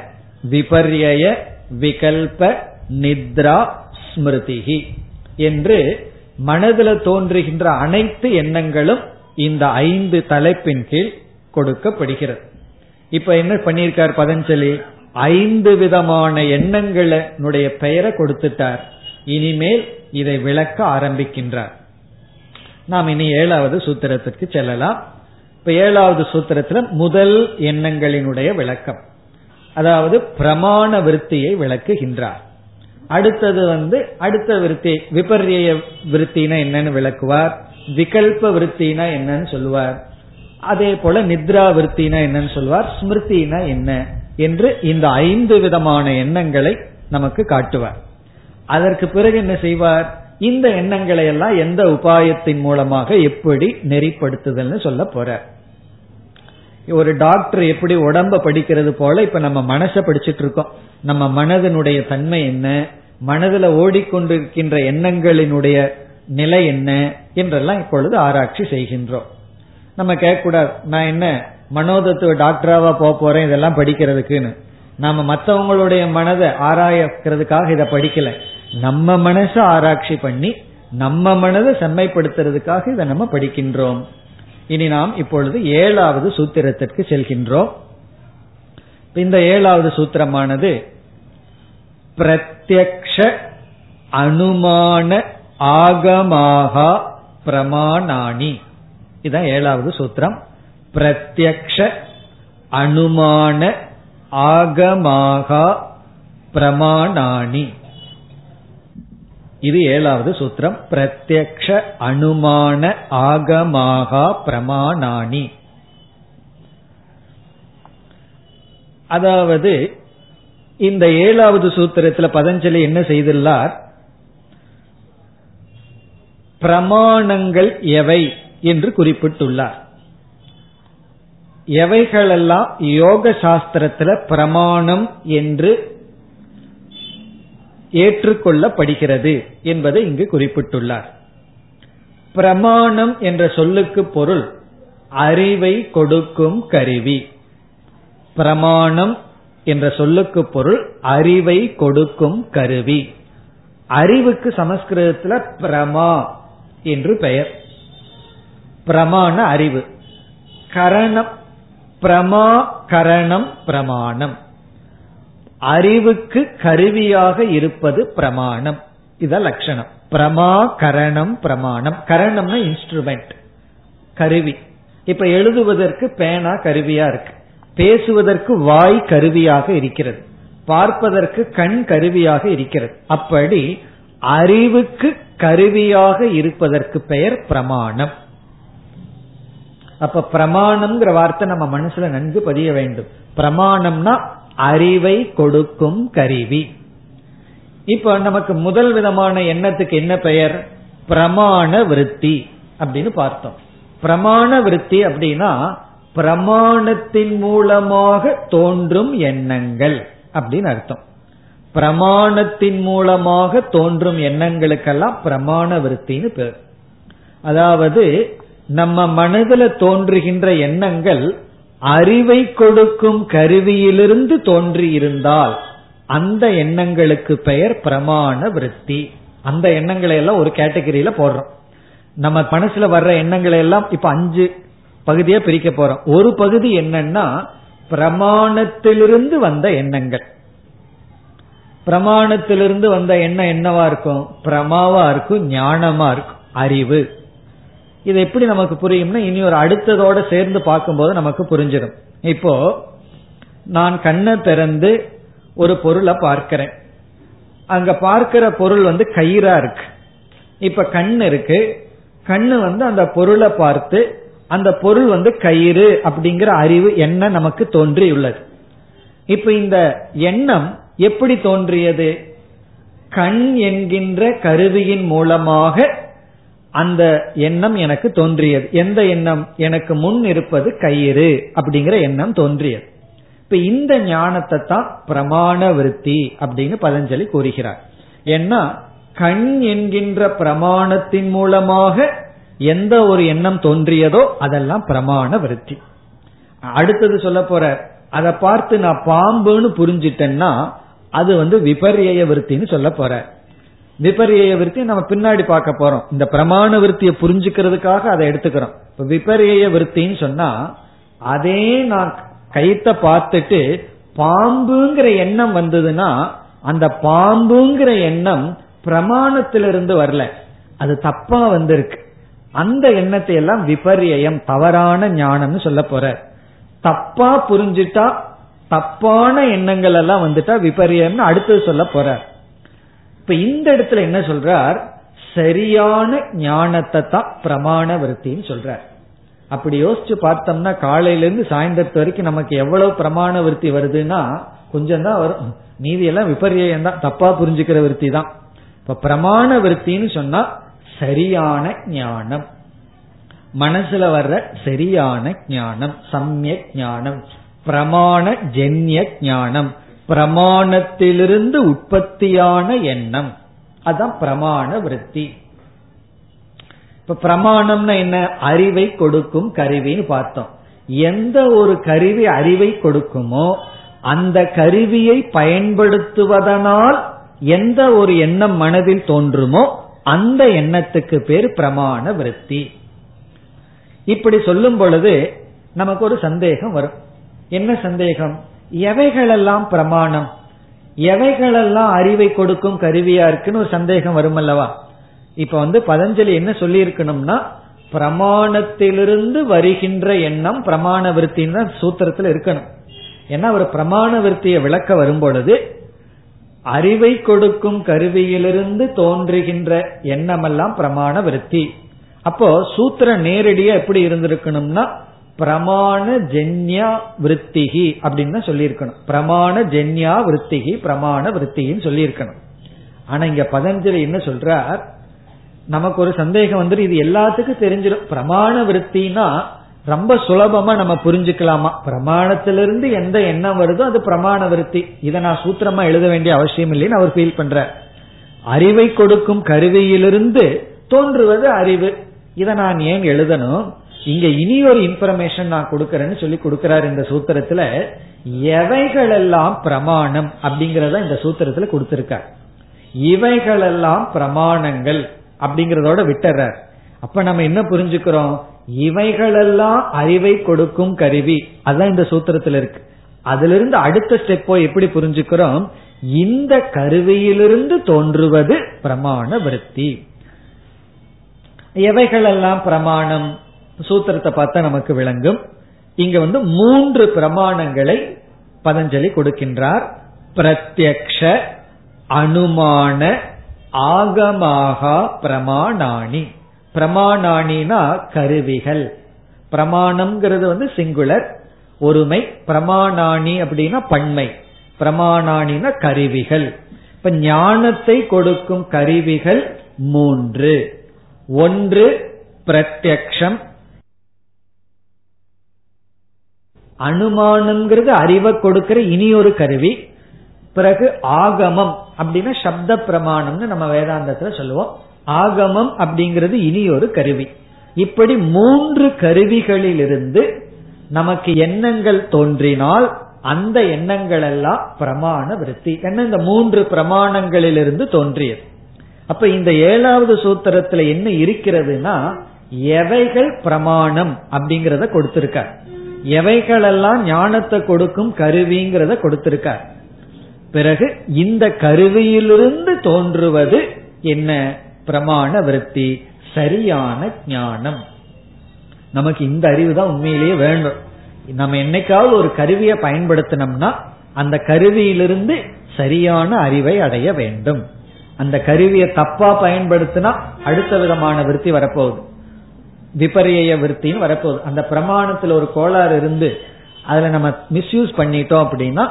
விபர்ய விகல்ப நித்ரா ஸ்மிருதிகி என்று மனதில் தோன்றுகின்ற அனைத்து எண்ணங்களும் இந்த ஐந்து தலைப்பின் கீழ் கொடுக்கப்படுகிறது. இப்ப என்ன பண்ணியிருக்கார் பதஞ்சலி? ஐந்து விதமான எண்ணங்களுடைய பெயரை கொடுத்துட்டார். இனிமேல் இதை விளக்க ஆரம்பிக்கின்றார். நாம் இனி ஏழாவது சூத்திரத்திற்கு செல்லலாம். இப்ப ஏழாவது சூத்திரத்துல முதல் எண்ணங்களினுடைய விளக்கம். அதாவது பிரமாண விருத்தியை விளக்குகின்றார். அடுத்தது வந்து அடுத்த விருத்தி விபர்ய விருத்தினா என்னன்னு விளக்குவார் விகல்ப விருத்தினா என்னன்னு சொல்லுவார். அதே போல நித்ரா விருத்தினா என்னன்னு சொல்லுவார் ஸ்மிருத்தினா என்ன என்று இந்த ஐந்து விதமான எண்ணங்களை நமக்கு காட்டுவார். அதற்கு பிறகு என்ன செய்வார்? இந்த எண்ணங்களை எல்லாம் எந்த உபாயத்தின் மூலமாக எப்படி நெறிப்படுத்துதல்னு சொல்ல போற ஒரு டாக்டர் எப்படி உடம்ப படிக்கிறது போல இப்ப நம்ம மனசை படிச்சுட்டு இருக்கோம். நம்ம மனதனுடைய தன்மை என்ன? மனதில் ஓடிக்கொண்டிருக்கின்ற எண்ணங்களினுடைய நிலை என்ன? என்றெல்லாம் இப்பொழுது ஆராய்ச்சி செய்கின்றோம். நம்ம கேட்கக்கூடாது நான் என்ன மனோதத்துவ டாக்டராவா போக போறேன் இதெல்லாம் படிக்கிறதுக்குன்னு. நாம மற்றவங்களுடைய மனதை ஆராயக்கிறதுக்காக இதை படிக்கல. நம்ம மனசை ஆராய்ச்சி பண்ணி நம்ம மனதை செம்மைப்படுத்துறதுக்காக இதை நம்ம படிக்கின்றோம். இனி நாம் இப்பொழுது ஏழாவது சூத்திரத்திற்கு செல்கின்றோம். இந்த ஏழாவது சூத்திரமானது பிரத்யக்ஷ அனுமான ஆகமாகா பிரமாணாணி இதுதான் ஏழாவது சூத்திரம். பிரத்யக்ஷ அனுமான ஆகமாகா பிரமாணாணி இது ஏழாவது சூத்திரம். பிரத்யக்ஷ அனுமான ஆகமாக பிரமாணாணி. அதாவது இந்த ஏழாவது சூத்திரத்தில் பதஞ்சலி என்ன செய்துள்ளார்? பிரமாணங்கள் எவை என்று குறிப்பிட்டுள்ளார். எவைகளெல்லாம் யோக சாஸ்திரத்துல பிரமாணம் என்று ஏற்றுக்கொள்ளப்படுகிறது என்பதை இங்கு குறிப்பிட்டுள்ளார். பிரமாணம் என்ற சொல்லுக்கு பொருள் அறிவை கொடுக்கும் கருவி. பிரமாணம் என்ற சொல்லுக்கு பொருள் அறிவை கொடுக்கும் கருவி. அறிவுக்கு சமஸ்கிருதத்துல பிரமா என்று பெயர். பிரமாண அறிவு. கரணம் பிரமா கரணம் பிரமாணம். அறிவுக்கு கருவியாக இருப்பது பிரமாணம். இத லட்சணம். பிரமா கரணம் பிரமாணம். கரணம்னா இன்ஸ்ட்ருமெண்ட் கருவி. இப்ப எழுதுவதற்கு பேனா கருவியா இருக்கு. பேசுவதற்கு வாய் கருவியாக இருக்கிறது. பார்ப்பதற்கு கண் கருவியாக இருக்கிறது. அப்படி அறிவுக்கு கருவியாக இருப்பதற்கு பெயர் பிரமாணம். அப்ப பிரமாணம்ங்கிற வார்த்தை நம்ம மனசுல நன்கு பதிய வேண்டும். பிரமாணம்னா அறிவை கொடுக்கும் கருவி. இப்ப நமக்கு முதல் விதமான எண்ணத்துக்கு என்ன பெயர்? பிரமாண விருத்தி அப்படின்னு பார்த்தோம். பிரமாண விருத்தி அப்படின்னா பிரமாணத்தின் மூலமாக தோன்றும் எண்ணங்கள் அப்படின்னு அர்த்தம். பிரமாணத்தின் மூலமாக தோன்றும் எண்ணங்களுக்கெல்லாம் பிரமாண விருத்தின்னு பேர். அதாவது நம்ம மனதில் தோன்றுகின்ற எண்ணங்கள் அறிவை கொடுக்கும் கருவியிலிருந்து தோன்றி இருந்தால் அந்த எண்ணங்களுக்கு பெயர் பிரமாண விருத்தி. அந்த எண்ணங்களை எல்லாம் ஒரு கேட்டகரியில போடுறோம். நம்ம மனசுல வர்ற எண்ணங்களை எல்லாம் இப்ப அஞ்சு பகுதியா பிரிக்க போறோம். ஒரு பகுதி என்னன்னா பிரமாணத்திலிருந்து வந்த எண்ணங்கள். பிரமாணத்திலிருந்து வந்த எண்ணம் என்னவா இருக்கும்? பிரமாவா இருக்கும் ஞானமா இருக்கும். அறிவு. இது எப்படி நமக்கு புரியும்னா இனி ஒரு அடுத்ததோட சேர்ந்து பார்க்கும்போது நமக்கு புரிஞ்சிடும். இப்போ நான் கண்ணை திறந்து ஒரு பொருளை பார்க்கிறேன். அங்க பார்க்கிற பொருள் வந்து கயிறா இருக்கு. இப்ப கண் இருக்கு. கண்ணு வந்து அந்த பொருளை பார்த்து அந்த பொருள் வந்து கயிறு அப்படிங்கிற அறிவு என்ன நமக்கு தோன்றியுள்ளது. இப்ப இந்த எண்ணம் எப்படி தோன்றியது? கண் என்கின்ற கருவியின் மூலமாக அந்த எண்ணம் எனக்கு தோன்றியது. எந்த எண்ணம் எனக்கு முன் இருப்பது கயிறு அப்படிங்கிற எண்ணம் தோன்றியது. இப்ப இந்த ஞானத்தை தான் பிரமாண விருத்தி அப்படின்னு பதஞ்சலி கூறுகிறார். ஏன்னா கண் என்கின்ற பிரமாணத்தின் மூலமாக எந்த ஒரு எண்ணம் தோன்றியதோ அதெல்லாம் பிரமாண விருத்தி. அடுத்தது சொல்ல போற அதை பார்த்து நான் பாம்புன்னு புரிஞ்சிட்டேன்னா அது வந்து விபர்ய விருத்தின்னு சொல்ல போற. விபரிய விருத்தி நம்ம பின்னாடி பார்க்க போறோம். இந்த பிரமாண விருத்தியை புரிஞ்சுக்கிறதுக்காக அதை எடுத்துக்கிறோம். இப்ப விபரிய விருத்தின்னு சொன்னா அதே நான் கைத்த பார்த்துட்டு பாம்புங்கிற எண்ணம் வந்ததுன்னா அந்த பாம்புங்கிற எண்ணம் பிரமாணத்திலிருந்து வரல. அது தப்பா வந்திருக்கு. அந்த எண்ணத்தை எல்லாம் விபரியம் தவறான ஞானம்னு சொல்ல போற. தப்பா புரிஞ்சுட்டா தப்பான எண்ணங்கள் எல்லாம் வந்துட்டா விபரியம்னு அடுத்தது சொல்ல போற. இப்ப இந்த இடத்துல என்ன சொல்றார்? சரியான ஞானத்தை தான் பிரமாண விருத்தின்னு சொல்றார். அப்படி யோசிச்சு பார்த்தோம்னா காலையில இருந்து சாயந்தரத்து வரைக்கும் நமக்கு எவ்வளவு பிரமாண விருத்தி வருதுன்னா கொஞ்சம் தான் வரும். மீதி எல்லாம் விபரியம் தான் தப்பா புரிஞ்சுக்கிற விருத்தி தான். இப்ப பிரமாண விருத்தின்னு சொன்னா சரியான ஞானம். மனசுல வர்ற சரியான ஞானம் சமயக் ஞானம் பிரமாண ஜென்ய ஞானம். பிரமாணத்திலிருந்து உற்பத்தியான எண்ணம். அதான் பிரமாண விருத்தி. இப்ப பிரமாணம்னா என்ன? அறிவை கொடுக்கும் கருவின்னு பார்த்தோம். எந்த ஒரு கருவி அறிவை கொடுக்குமோ அந்த கருவியை பயன்படுத்துவதனால் எந்த ஒரு எண்ணம் மனதில் தோன்றுமோ அந்த எண்ணத்துக்கு பேர் பிரமாண விருத்தி. இப்படி சொல்லும் பொழுது நமக்கு ஒரு சந்தேகம் வரும். என்ன சந்தேகம்? எவைகளெல்லாம் பிரமாணம்? எவைகளெல்லாம் அறிவை கொடுக்கும் கருவியா இருக்குன்னு ஒரு சந்தேகம் வரும் அல்லவா இப்ப வந்து பதஞ்சலி என்ன சொல்லி இருக்கணும்னா பிரமாணத்திலிருந்து வருகின்ற எண்ணம் பிரமாண விருத்தின்னு தான் சூத்திரத்தில் இருக்கணும். ஏன்னா ஒரு பிரமாண விருத்தியை விளக்க வரும் பொழுது அறிவை கொடுக்கும் கருவியிலிருந்து தோன்றுகின்ற எண்ணமெல்லாம் பிரமாண விருத்தி. அப்போ சூத்திரம் நேரடியா எப்படி இருந்திருக்கணும்னா பிரமாண ஜென்யா விற்த்திகி அப்படின்னு சொல்லியிருக்கணும். பிரமாண ஜென்யா விற்த்திகி பிரமாண விற்த்திகின்னு சொல்லியிருக்கணும். ஆனா இங்க பதஞ்சலி என்ன சொல்றார்? நமக்கு ஒரு சந்தேகம் வந்துட்டு இது எல்லாத்துக்கும் தெரிஞ்சிடும் பிரமாண விற்த்தினா ரொம்ப சுலபமா நம்ம புரிஞ்சுக்கலாமா? பிரமாணத்திலிருந்து எந்த எண்ணம் வருதோ அது பிரமாண விருத்தி. இதை நான் சூத்திரமா எழுத வேண்டிய அவசியம் இல்லைன்னு அவர் ஃபீல் பண்ற அறிவை கொடுக்கும் கருவியிலிருந்து தோன்றுவது அறிவு. இதை நான் ஏன் எழுதணும்? இங்க இனி ஒரு இன்ஃபர்மேஷன் நான் கொடுக்கறேன்னு சொல்லி கொடுக்கிறார் இந்த சூத்திரத்துல எவைகளெல்லாம் பிரமாணம் அப்படிங்கறத இந்த சூத்திரத்துல கொடுத்திருக்கார். இவைகளெல்லாம் பிரமாணங்கள் அப்படிங்கறதோட விட்டுறார். அப்ப நம்ம என்ன புரிஞ்சுக்கிறோம்? இவைகளெல்லாம் அறிவை கொடுக்கும் கருவி. அதான் இந்த சூத்திரத்துல இருக்கு. அதுல இருந்து அடுத்த ஸ்டெப்போ எப்படி புரிஞ்சுக்கிறோம்? இந்த கருவியிலிருந்து தோன்றுவது பிரமாண விருத்தி. எவைகளெல்லாம் பிரமாணம்? சூத்திரத்தை பார்த்தா நமக்கு விளங்கும். இங்க வந்து மூன்று பிரமாணங்களை பதஞ்சலி கொடுக்கின்றார். பிரத்யக்ஷ அனுமான ஆகமாகா பிரமாணாணி. பிரமாணாணினா கருவிகள். பிரமாணம்ங்கிறது வந்து சிங்குலர் ஒருமை பிரமாணாணி அப்படின்னா பன்மை. பிரமாணாணினா கருவிகள். இப்ப ஞானத்தை கொடுக்கும் கருவிகள் மூன்று. ஒன்று பிரத்யக்ஷம் அனுமானம்ங்கிறது அறிவை கொடுக்கிற இனி ஒரு கருவி. பிறகு ஆகமம் அப்படின்னா சப்த பிரமாணம்னு நம்ம வேதாந்தத்துல சொல்லுவோம். ஆகமம் அப்படிங்கிறது இனி ஒரு கருவி. இப்படி மூன்று கருவிகளிலிருந்து நமக்கு எண்ணங்கள் தோன்றினால் அந்த எண்ணங்கள் எல்லாம் பிரமாண விருத்தி. என்ன இந்த மூன்று பிரமாணங்களிலிருந்து தோன்றியது? அப்ப இந்த ஏழாவது சூத்திரத்துல என்ன இருக்கிறதுனா எவைகள் பிரமாணம் அப்படிங்கறத கொடுத்திருக்கார். எவைகளெல்லாம் ஞானத்தை கொடுக்கும் கருவிங்கிறத கொடுத்திருக்கார். பிறகு இந்த கருவியிலிருந்து தோன்றுவது என்ன? பிரமாண விருத்தி சரியான ஞானம். நமக்கு இந்த அறிவு தான் உண்மையிலேயே வேண்டும். நம்ம என்னைக்காவது ஒரு கருவியை பயன்படுத்தினோம்னா அந்த கருவியிலிருந்து சரியான அறிவை அடைய வேண்டும். அந்த கருவியை தப்பா பயன்படுத்தினா அடுத்த விதமான விருத்தி வரப்போகுது. விபரிய விருத்தின்னு வரப்போகுது. அந்த பிரமாணத்துல ஒரு கோளாறு இருந்து அதுல நம்ம மிஸ்யூஸ் பண்ணிட்டோம் அப்படின்னா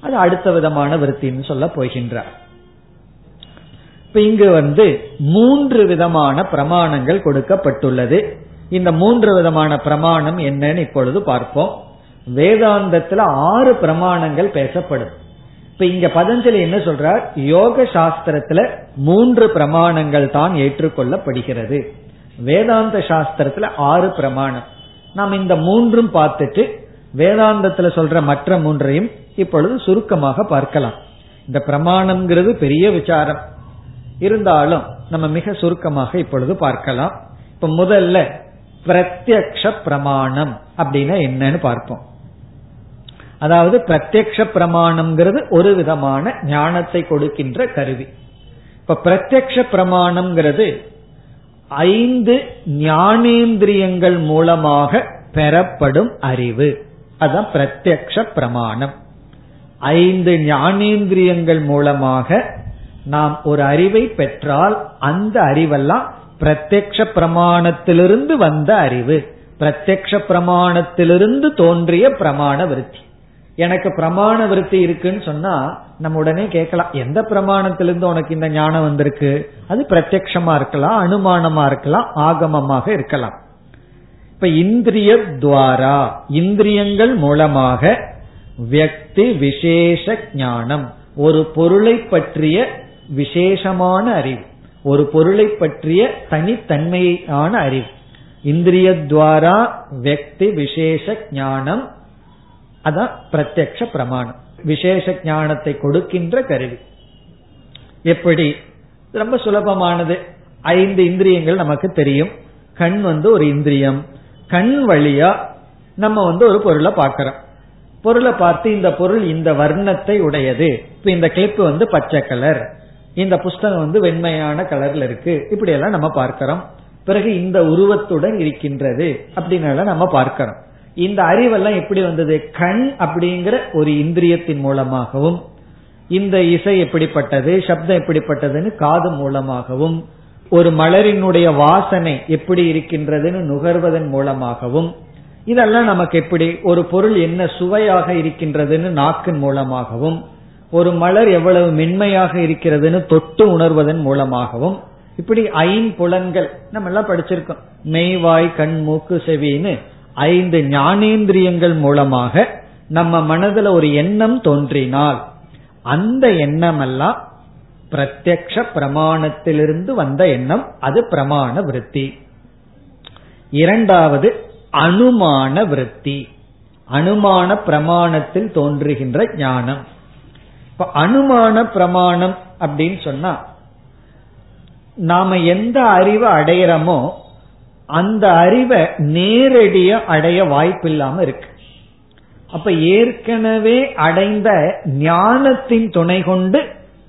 அது அடுத்த விதமான விருத்தின்னு சொல்ல போகின்றார். இப்ப இங்கு வந்து மூன்று விதமான பிரமாணங்கள் கொடுக்கப்பட்டுள்ளது. இந்த மூன்று விதமான பிரமாணம் என்னன்னு இப்பொழுது பார்ப்போம். வேதாந்தத்துல ஆறு பிரமாணங்கள் பேசப்படும் இப்ப இங்க பதஞ்சலி என்ன சொல்றார்? யோக சாஸ்திரத்துல மூன்று பிரமாணங்கள் தான் ஏற்றுக்கொள்ளப்படுகிறது. வேதாந்த சாஸ்திரத்துல ஆறு பிரமாணம். நாம் இந்த மூன்றும் பார்த்துட்டு வேதாந்தத்துல சொல்ற மற்ற மூன்றையும் இப்பொழுது சுருக்கமாக பார்க்கலாம். இந்த பிரமாணம்ங்கிறது பெரிய விசாரம். இருந்தாலும் நம்ம மிக சுருக்கமாக இப்பொழுது பார்க்கலாம். இப்ப முதல்ல பிரத்யக்ஷ பிரமாணம் அப்படின்னா என்னன்னு பார்ப்போம். அதாவது பிரத்யக்ஷ பிரமாணம்ங்கிறது ஒரு விதமான ஞானத்தை கொடுக்கின்ற கருவி. இப்ப பிரத்யக்ஷ பிரமாணம்ங்கிறது ஐந்து ஞானேந்திரியங்கள் மூலமாக பெறப்படும் அறிவு. அதான் பிரத்யக்ஷ பிரமாணம். ஐந்து ஞானேந்திரியங்கள் மூலமாக நாம் ஒரு அறிவை பெற்றால் அந்த அறிவெல்லாம் பிரத்யக்ஷ பிரமாணத்திலிருந்து வந்த அறிவு. பிரத்யக்ஷ பிரமாணத்திலிருந்து தோன்றிய பிரமாண விருத்தி. எனக்கு பிரமாண விருத்தி இருக்குன்னு சொன்னா நம்ம உடனே கேட்கலாம் எந்த பிரமாணத்திலிருந்து உனக்கு இந்த ஞானம் வந்திருக்கு? அது பிரத்யக்ஷமா இருக்கலாம் அனுமானமா இருக்கலாம் ஆகமமாக இருக்கலாம். இப்ப இந்திரிய துவாரா இந்திரியங்கள் மூலமாக வியக்தி விசேஷ ஞானம் ஒரு பொருளை பற்றிய விசேஷமான அறிவு ஒரு பொருளை பற்றிய தனித்தன்மையான அறிவு. இந்திரிய துவாரா வியக்தி விசேஷ ஞானம் அதான் பிரத்யக்ஷ பிரமாணம். விசேஷ ஞானத்தை கொடுக்கின்ற கருவி. எப்படி? ரொம்ப சுலபமானது. ஐந்து இந்திரியங்கள் நமக்கு தெரியும். கண் வந்து ஒரு இந்திரியம். கண் வழியா நம்ம வந்து ஒரு பொருளை பார்க்கிறோம். பொருளை பார்த்து இந்த பொருள் இந்த வர்ணத்தை உடையது. இப்ப இந்த கிளிப் வந்து பச்சை கலர் இந்த புஸ்தகம் வந்து வெண்மையான கலர்ல இருக்கு. இப்படி எல்லாம் நம்ம பார்க்கிறோம். பிறகு இந்த உருவத்துடன் இருக்கின்றது அப்படின்னு நம்ம பார்க்கிறோம். இந்த அறிவெல்லாம் எப்படி வந்தது? கண் அப்படிங்கிற ஒரு இந்திரியத்தின் மூலமாகவும் இந்த இசை எப்படிப்பட்டது சப்தம் எப்படிப்பட்டதுன்னு காது மூலமாகவும் ஒரு மலரினுடைய வாசனை எப்படி இருக்கின்றதுன்னு நுகர்வதன் மூலமாகவும் இதெல்லாம் நமக்கு எப்படி ஒரு பொருள் என்ன சுவையாக இருக்கின்றதுன்னு நாக்கின் மூலமாகவும் ஒரு மலர் எவ்வளவு மென்மையாக இருக்கிறதுன்னு தொட்டு உணர்வதன் மூலமாகவும் இப்படி ஐம்புலன்கள் நம்ம எல்லாம் படிச்சிருக்கோம். மெய்வாய் கண் மூக்கு செவின்னு ஐந்து ஞானேந்திரியங்கள் மூலமாக நம்ம மனதுல ஒரு எண்ணம் தோன்றினால் அந்த எண்ணம் எல்லாம் பிரத்யக்ஷ பிரமாணத்திலிருந்து வந்த எண்ணம் அது பிரமாண விருத்தி. இரண்டாவது அனுமான விருத்தி. அனுமான பிரமாணத்தில் தோன்றுகின்ற ஞானம். இப்ப அனுமான பிரமாணம் அப்படின்னு சொன்னா நாம எந்த அறிவை அடையிறோமோ அந்த அறிவை நேரடியா அடைய வாய்ப்பில்லாம இருக்கு. அப்ப ஏற்கனவே அடைந்த ஞானத்தின் துணை கொண்டு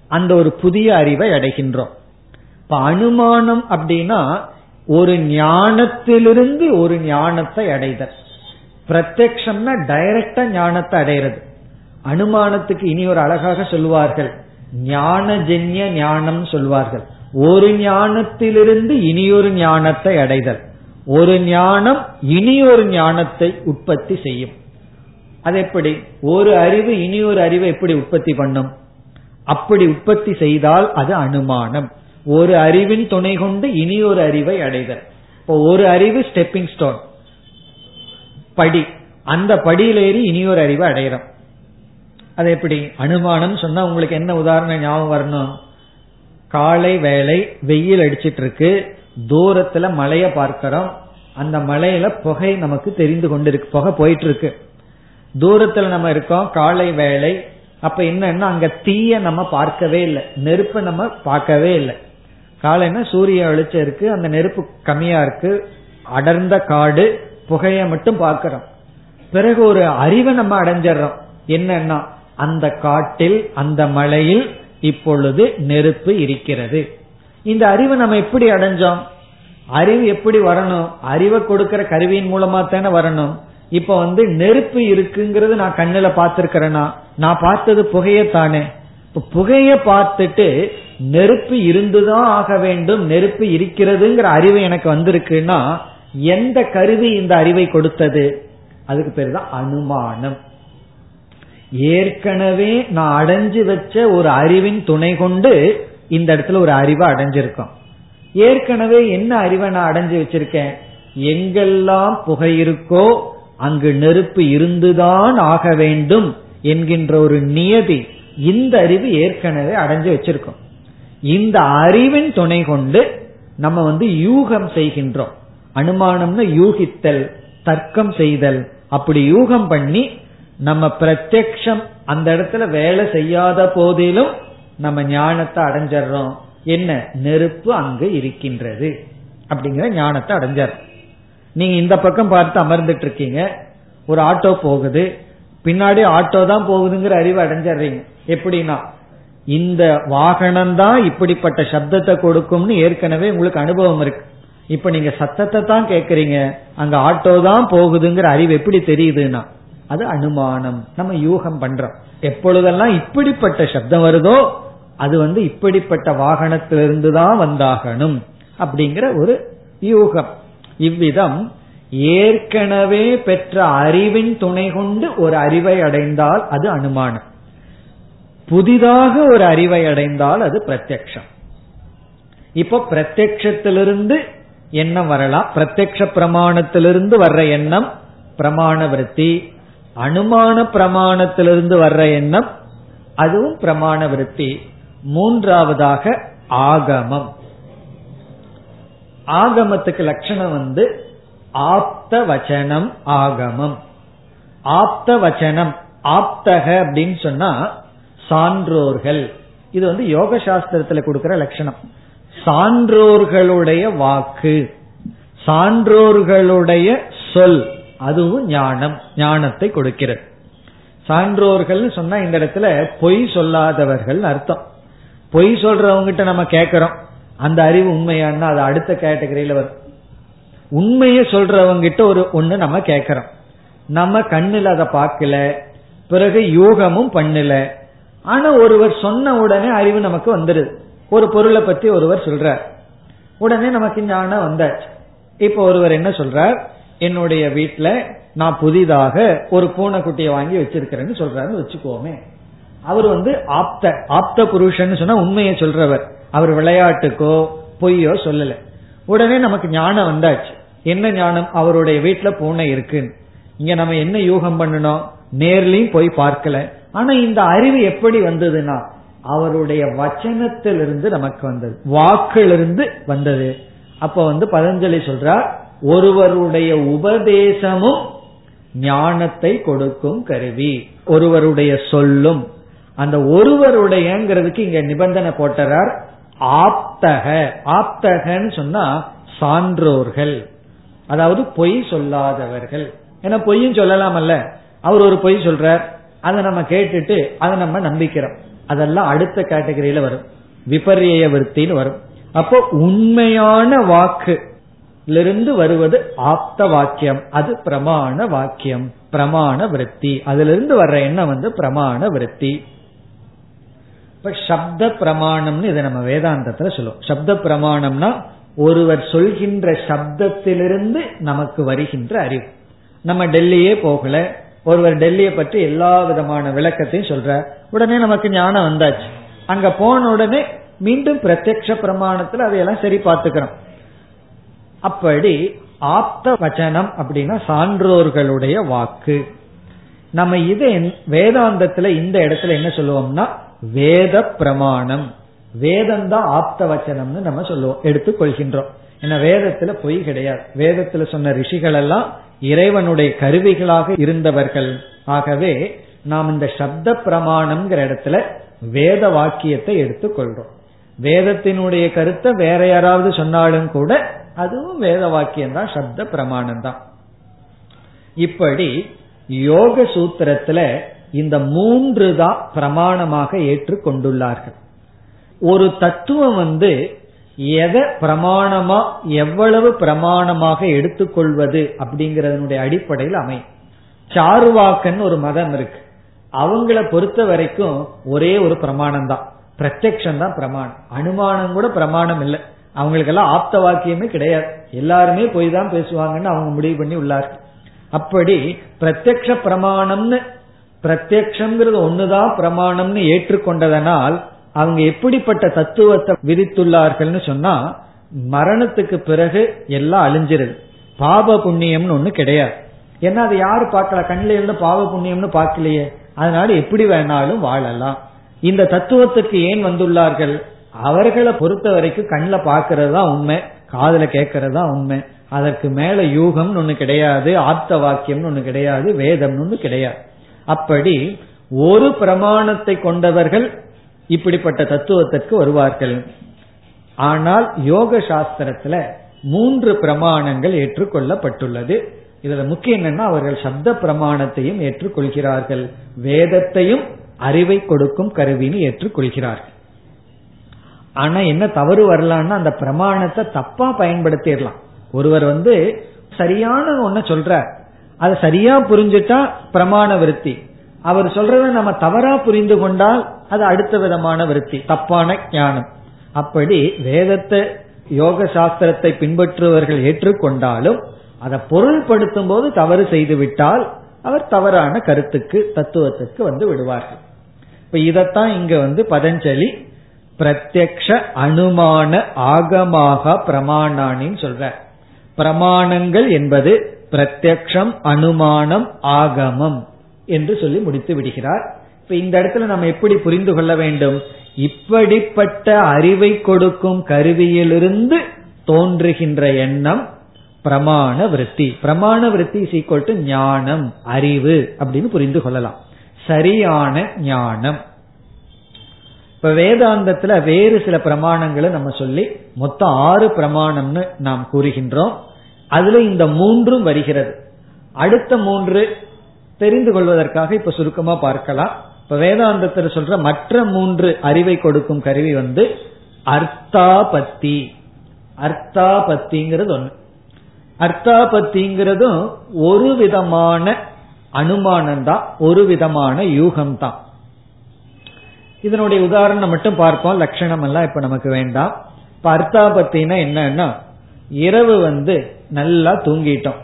அந்த ஒரு புதிய அறிவை அடைகின்றோம். இப்ப அனுமானம் அப்படின்னா ஒரு ஞானத்திலிருந்து ஒரு ஞானத்தை அடைதல். பிரத்யக்ஷம்னா டைரக்டா ஞானத்தை அடையிறது. அனுமானத்துக்கு இனி ஒரு அழகாக சொல்வார்கள் ஞானஜன்ய ஞானம் சொல்வார்கள் ஒரு ஞானத்திலிருந்து இனியொரு ஞானத்தை அடைதல். ஒரு ஞானம் இனியொரு ஞானத்தை உற்பத்தி செய்யும். அது எப்படி? ஒரு அறிவு இனி ஒரு அறிவை எப்படி உற்பத்தி பண்ணும்? அப்படி உற்பத்தி செய்தால் அது அனுமானம். ஒரு அறிவின் துணை கொண்டு இனி ஒரு அறிவை அடைதல். இப்போ ஒரு அறிவு ஸ்டெப்பிங் ஸ்டோன் படி. அந்த படியில் ஏறி இனி ஒரு அறிவை அடைகிறோம் அது எப்படி? அனுமானம் சொன்னா உங்களுக்கு என்ன உதாரணம் ஞாபகம் வரணும்? காலை வேலை வெயில் அடிச்சிட்டு இருக்கு தூரத்துல மலைய பார்க்கிறோம். அந்த மலையில புகை நமக்கு தெரிந்து கொண்டிருக்கு. புகை போயிட்டு இருக்கு தூரத்துல நம்ம இருக்கோம் காலை வேலை அப்ப என்னன்னா அங்க தீய நம்ம பார்க்கவே இல்லை. நெருப்பை நம்ம பார்க்கவே இல்லை. காலைன்னா சூரிய வெளிச்சம் இருக்கு. அந்த நெருப்பு கம்மியா இருக்கு. அடர்ந்த காடு புகைய மட்டும் பார்க்கிறோம். பிறகு ஒரு அறிவை நம்ம அடைஞ்சிடறோம். என்னன்னா அந்த காட்டில் அந்த மலையில் இப்பொழுது நெருப்பு இருக்கிறது. இந்த அறிவை நம்ம எப்படி அடைஞ்சோம்? அறிவு எப்படி வரணும்? அறிவை கொடுக்கிற கருவியின் மூலமா தானே வரணும். இப்ப வந்து நெருப்பு இருக்குங்கிறது நான் கண்ணுல பார்த்திருக்கிறேனா? நான் பார்த்தது புகையத்தானே இப்ப புகைய பார்த்துட்டு நெருப்பு இருந்துதான் ஆக வேண்டும் நெருப்பு இருக்கிறதுங்கிற அறிவு எனக்கு வந்திருக்குன்னா எந்த கருவி இந்த அறிவை கொடுத்தது? அதுக்கு பேர் தான் அனுமானம். ஏற்கனவே நான் அடைஞ்சு வச்ச ஒரு அறிவின் துணை கொண்டு இந்த இடத்துல ஒரு அறிவை அடைஞ்சிருக்கோம். ஏற்கனவே என்ன அறிவை நான் அடைஞ்சு வச்சிருக்கேன்? எங்கெல்லாம் புகை இருக்கோ அங்கு நெருப்பு இருந்துதான் ஆக வேண்டும் என்கின்ற ஒரு நியதி இந்த அறிவு ஏற்கனவே அடைஞ்சு வச்சிருக்கோம். இந்த அறிவின் துணை கொண்டு நம்ம வந்து யூகம் செய்கின்றோம். அனுமானம்னு யூகித்தல் தர்க்கம் செய்தல். அப்படி யூகம் பண்ணி நம்ம பிரத்யக்ஷம் அந்த இடத்துல வேலை செய்யாத போதிலும் நம்ம ஞானத்தை அடைஞ்சிடறோம் என்ன? நெருப்பு அங்கு இருக்கின்றது. அப்படிங்கிற ஞானத்தை அடைஞ்சார் நீங்க இந்த பக்கம் பார்த்து அமர்ந்துட்டு இருக்கீங்க ஒரு ஆட்டோ போகுது. பின்னாடி ஆட்டோ தான் போகுதுங்கிற அறிவு அடைஞ்சிடுறீங்க எப்படின்னா இந்த வாகனம் தான் இப்படிப்பட்ட சப்தத்தை கொடுக்கும்னு ஏற்கனவே உங்களுக்கு அனுபவம் இருக்கு. இப்ப நீங்க சத்தத்தை தான் கேக்குறீங்க. அங்க ஆட்டோ தான் போகுதுங்கிற அறிவு எப்படி தெரியுதுன்னா அது அனுமானம். நம்ம யூகம் பண்றோம். எப்பொழுதெல்லாம் இப்படிப்பட்ட சப்தம் வருதோ அது வந்து இப்படிப்பட்ட வாகனத்திலிருந்து தான் வந்தாகணும் அப்படிங்கிற ஒரு யூகம். இவ்விதம் ஏற்கனவே பெற்ற அறிவின் துணை கொண்டு ஒரு அறிவை அடைந்தால் அது அனுமானம். புதிதாக ஒரு அறிவை அடைந்தால் அது பிரத்யக்ஷம். இப்போ பிரத்யக்ஷத்திலிருந்து எண்ணம் வரலாம். பிரத்யக்ஷ பிரமாணத்திலிருந்து வர்ற எண்ணம் பிரமாண விருத்தி அனுமான பிரமாணத்திலிருந்து வர்ற எண்ணம் அதுவும் பிரமாண விருத்தி. மூன்றாவதாக ஆகமம். ஆகமத்துக்கு லட்சணம் வந்து ஆப்த வச்சனம் ஆகமம். ஆப்த வச்சனம் ஆப்தக அப்படின்னு சொன்னா சான்றோர்கள். இது வந்து யோக சாஸ்திரத்துல கொடுக்கிற லட்சணம். சான்றோர்களுடைய வாக்கு சான்றோர்களுடைய சொல். அதுவும் ஞானம் ஞானத்தை கொடுக்கிறது. சான்றோர்கள் சொன்னா இந்த இடத்துல பொய் சொல்லாதவர்கள் அர்த்தம். பொய் சொல்றவங்கிட்ட நம்ம கேட்கிறோம். அந்த அறிவு உண்மையானா அது அடுத்த கேட்டகரியில வரும். உண்மையை சொல்றவங்கிட்ட ஒரு ஒண்ணு நம்ம கேட்கிறோம். நம்ம கண்ணுல அதை பார்க்கல பிறகு யூகமும் பண்ணல. ஆனா ஒருவர் சொன்ன உடனே அறிவு நமக்கு வந்துடுது ஒரு பொருளை பத்தி ஒருவர் சொல்றார். உடனே நமக்கு ஞானம் வந்தாச்சு. இப்ப ஒருவர் என்ன சொல்றார்? என்னுடைய வீட்டுல நான் புதிதாக ஒரு பூனைக்குட்டியை வாங்கி வச்சிருக்கிறேன்னு சொல்றாருன்னு வச்சுக்கோமே. அவர் வந்து ஆப்த ஆப்த புருஷன் சொன்னா உண்மையை சொல்றவர். அவர் விளையாட்டுக்கோ பொய்யோ சொல்லல. உடனே நமக்கு ஞானம் வந்தாச்சு. என்ன ஞானம்? அவருடைய வீட்டுல பூனை இருக்குன்னு. இங்க நம்ம என்ன யூகம் பண்ணணும்? நேர்லயும் போய் பார்க்கல. ஆனா இந்த அறிவு எப்படி வந்ததுன்னா அவருடைய வச்சனத்திலிருந்து நமக்கு வந்தது. வாக்கிலிருந்து வந்தது. அப்ப வந்து பதஞ்சலி சொல்றார் ஒருவருடைய உபதேசமும் ஞானத்தை கொடுக்கும் கருவி. ஒருவருடைய சொல்லும். அந்த ஒருவருடையங்கிறதுக்கு இங்க நிபந்தனை போட்டுறார் ஆப்தக. ஆப்தகன்னு சொன்னா சான்றோர்கள். அதாவது பொய் சொல்லாதவர்கள். ஏன்னா பொய்யும் சொல்லலாம் அல்ல அவர் ஒரு பொய் சொல்றார். அதை நம்ம கேட்டுட்டு அதை நம்ம நம்பிக்கிறோம். அதெல்லாம் அடுத்த கேட்டகரியில வரும். விபரிய விற்த்தின்னு வரும். அப்போ உண்மையான வாக்கு இருந்து வருவது ஆப்த வாக்கியம். அது பிரமாண வாக்கியம். பிரமாண விருத்தி. அதிலிருந்து வர்ற எண்ணம் வந்து பிரமாண விருத்தி. இப்ப சப்த பிரமாணம்னு இதை நம்ம வேதாந்தத்துல சொல்லுவோம். சப்த பிரமாணம்னா ஒருவர் சொல்கின்ற சப்தத்திலிருந்து நமக்கு வருகின்ற அறிவு. நம்ம டெல்லியே போகல. ஒருவர் டெல்லியை பற்றி எல்லா விதமான விளக்கத்தையும் சொல்ற. உடனே நமக்கு ஞானம் வந்தாச்சு. அங்க போன உடனே மீண்டும் பிரத்யக்ஷ பிரமாணத்துல அதையெல்லாம் சரி பார்த்துக்கிறோம். அப்படி ஆப்த வச்சனம் அப்படின்னா சான்றோர்களுடைய வாக்கு. நம்ம இது வேதாந்தத்துல இந்த இடத்துல என்ன சொல்லுவோம்னா வேத பிரமாணம் வேதம் தான் ஆப்த வச்சனம்னு நம்ம சொல்லுவோம் எடுத்துக்கொள்கின்றோம். ஏன்னா வேதத்துல பொய் கிடையாது. வேதத்துல சொன்ன ரிஷிகள் எல்லாம் இறைவனுடைய கருவிகளாக இருந்தவர்கள். ஆகவே நாம் இந்த சப்த பிரமாணம்ங்கிற இடத்துல வேத வாக்கியத்தை எடுத்துக்கொள்றோம். வேதத்தினுடைய கருத்தை வேற யாராவது சொன்னாலும் கூட அதுவும் வேத வாக்கியம் தான் சப்த பிரமாணம் தான். இப்படி யோக சூத்திரத்துல இந்த மூன்று தான் பிரமாணமாக ஏற்றுக்கொண்டுள்ளார்கள் ஒரு தத்துவம் வந்து எதை பிரமாணமா எவ்வளவு பிரமாணமாக எடுத்துக்கொள்வது அப்படிங்கறதனுடைய அடிப்படையில் அமையும். சாருவாக்கன்னு ஒரு மதம் இருக்கு. அவங்கள பொறுத்த வரைக்கும் ஒரே ஒரு பிரமாணம் தான். பிரத்யக்ஷம் தான் பிரமாணம். அனுமானம் கூட பிரமாணம் இல்லை. அவங்களுக்கெல்லாம் ஆப்த வாக்கியமே கிடையாது. எல்லாருமே போய் தான் பேசுவாங்கன்னு அவங்க முடிவு பண்ணி உள்ளார்கள். அப்படி பிரத்யக்ஷ பிரமாணம்னு பிரத்யக்ஷங்கிறது ஒண்ணுதான் பிரமாணம்னு ஏற்றுக்கொண்டதனால் அவங்க எப்படிப்பட்ட தத்துவத்தை விதித்துள்ளார்கள்னு சொன்னா மரணத்துக்கு பிறகு எல்லாம் அழிஞ்சிருது. பாப புண்ணியம்னு ஒண்ணு கிடையாது. ஏன்னா அதை யாரு பார்க்கல. கண்ணில இருந்து பாவ புண்ணியம்னு பார்க்கலையே. அதனால எப்படி வேணாலும் வாழலாம். இந்த தத்துவத்துக்கு ஏன் வந்துள்ளார்கள்? அவர்களை பொறுத்த வரைக்கும் கண்ணில் பாக்குறது தான் உண்மை காதல கேட்கறது தான் உண்மை. அதற்கு மேல யூகம்னு ஒண்ணு கிடையாது ஆப்த வாக்கியம்னு ஒண்ணு கிடையாது வேதம்னு ஒண்ணு கிடையாது. அப்படி ஒரு பிரமாணத்தை கொண்டவர்கள் இப்படிப்பட்ட தத்துவத்திற்கு வருவார்கள். ஆனால் யோக சாஸ்திரத்துல மூன்று பிரமாணங்கள் ஏற்றுக்கொள்ளப்பட்டுள்ளது. இதுல முக்கியம் என்னன்னா அவர்கள் சப்த பிரமாணத்தையும் ஏற்றுக்கொள்கிறார்கள். வேதத்தையும் அறிவை கொடுக்கும் கருவின்னு ஏற்றுக்கொள்கிறார்கள். ஆனா என்ன தவறு வரலாம்னா அந்த பிரமாணத்தை தப்பா பயன்படுத்திடலாம். ஒருவர் வந்து சரியான ஒன்ன சொல்ற அதை சரியா புரிஞ்சுட்டா பிரமாண விருத்தி. அவர் சொல்றத நம்ம தவறா புரிந்து கொண்டால் அது அடுத்த விதமான விருத்தி தப்பான ஞானம். அப்படி வேதத்தை யோக சாஸ்திரத்தை பின்பற்றுவர்கள் ஏற்றுக்கொண்டாலும் அதை பொருள்படுத்தும் போது தவறு செய்து விட்டால் அவர் தவறான கருத்துக்கு தத்துவத்துக்கு வந்து விடுவார்கள். இப்ப இதத்தான் இங்க வந்து பதஞ்சலி பிரத்யக்ஷ அனுமான ஆகமாக பிரமாணானின்னு சொல்ற. பிரமாணங்கள் என்பது பிரத்யக்ஷம் அனுமானம் ஆகமம் என்று சொல்லி முடித்து விடுகிறார். இப்ப இந்த இடத்துல நம்ம எப்படி புரிந்து கொள்ள வேண்டும்? இப்படிப்பட்ட அறிவை கொடுக்கும் கருவியிலிருந்து தோன்றுகின்ற எண்ணம் பிரமாண விருத்தி. பிரமாண விருத்தி சீக்வல் ஞானம் அறிவு அப்படின்னு புரிந்து கொள்ளலாம். சரியான ஞானம். இப்ப வேதாந்தத்துல வேறு சில பிரமாணங்களை நம்ம சொல்லி மொத்தம் ஆறு பிரமாணம்னு நாம் கூறுகின்றோம். அதுல இந்த மூன்றும் வருகிறது. அடுத்த மூன்று தெரிந்து கொள்வதற்காக இப்ப சுருக்கமா பார்க்கலாம். இப்ப வேதாந்தத்தில் சொல்ற மற்ற மூன்று அறிவை கொடுக்கும் கருவி வந்து அர்த்தாபத்தி. அர்த்தாபத்திங்கிறது ஒண்ணு. அர்த்தாபத்திங்கிறதும் ஒரு விதமான அனுமானம் தான் ஒரு விதமான யூகம் தான் இதனுடைய உதாரணம் மட்டும் பார்ப்போம். லட்சணம் எல்லாம் இப்ப நமக்கு வேண்டாம். இப்ப அர்த்தாபத்தினா என்னன்னா இரவு வந்து நல்லா தூங்கிட்டோம்.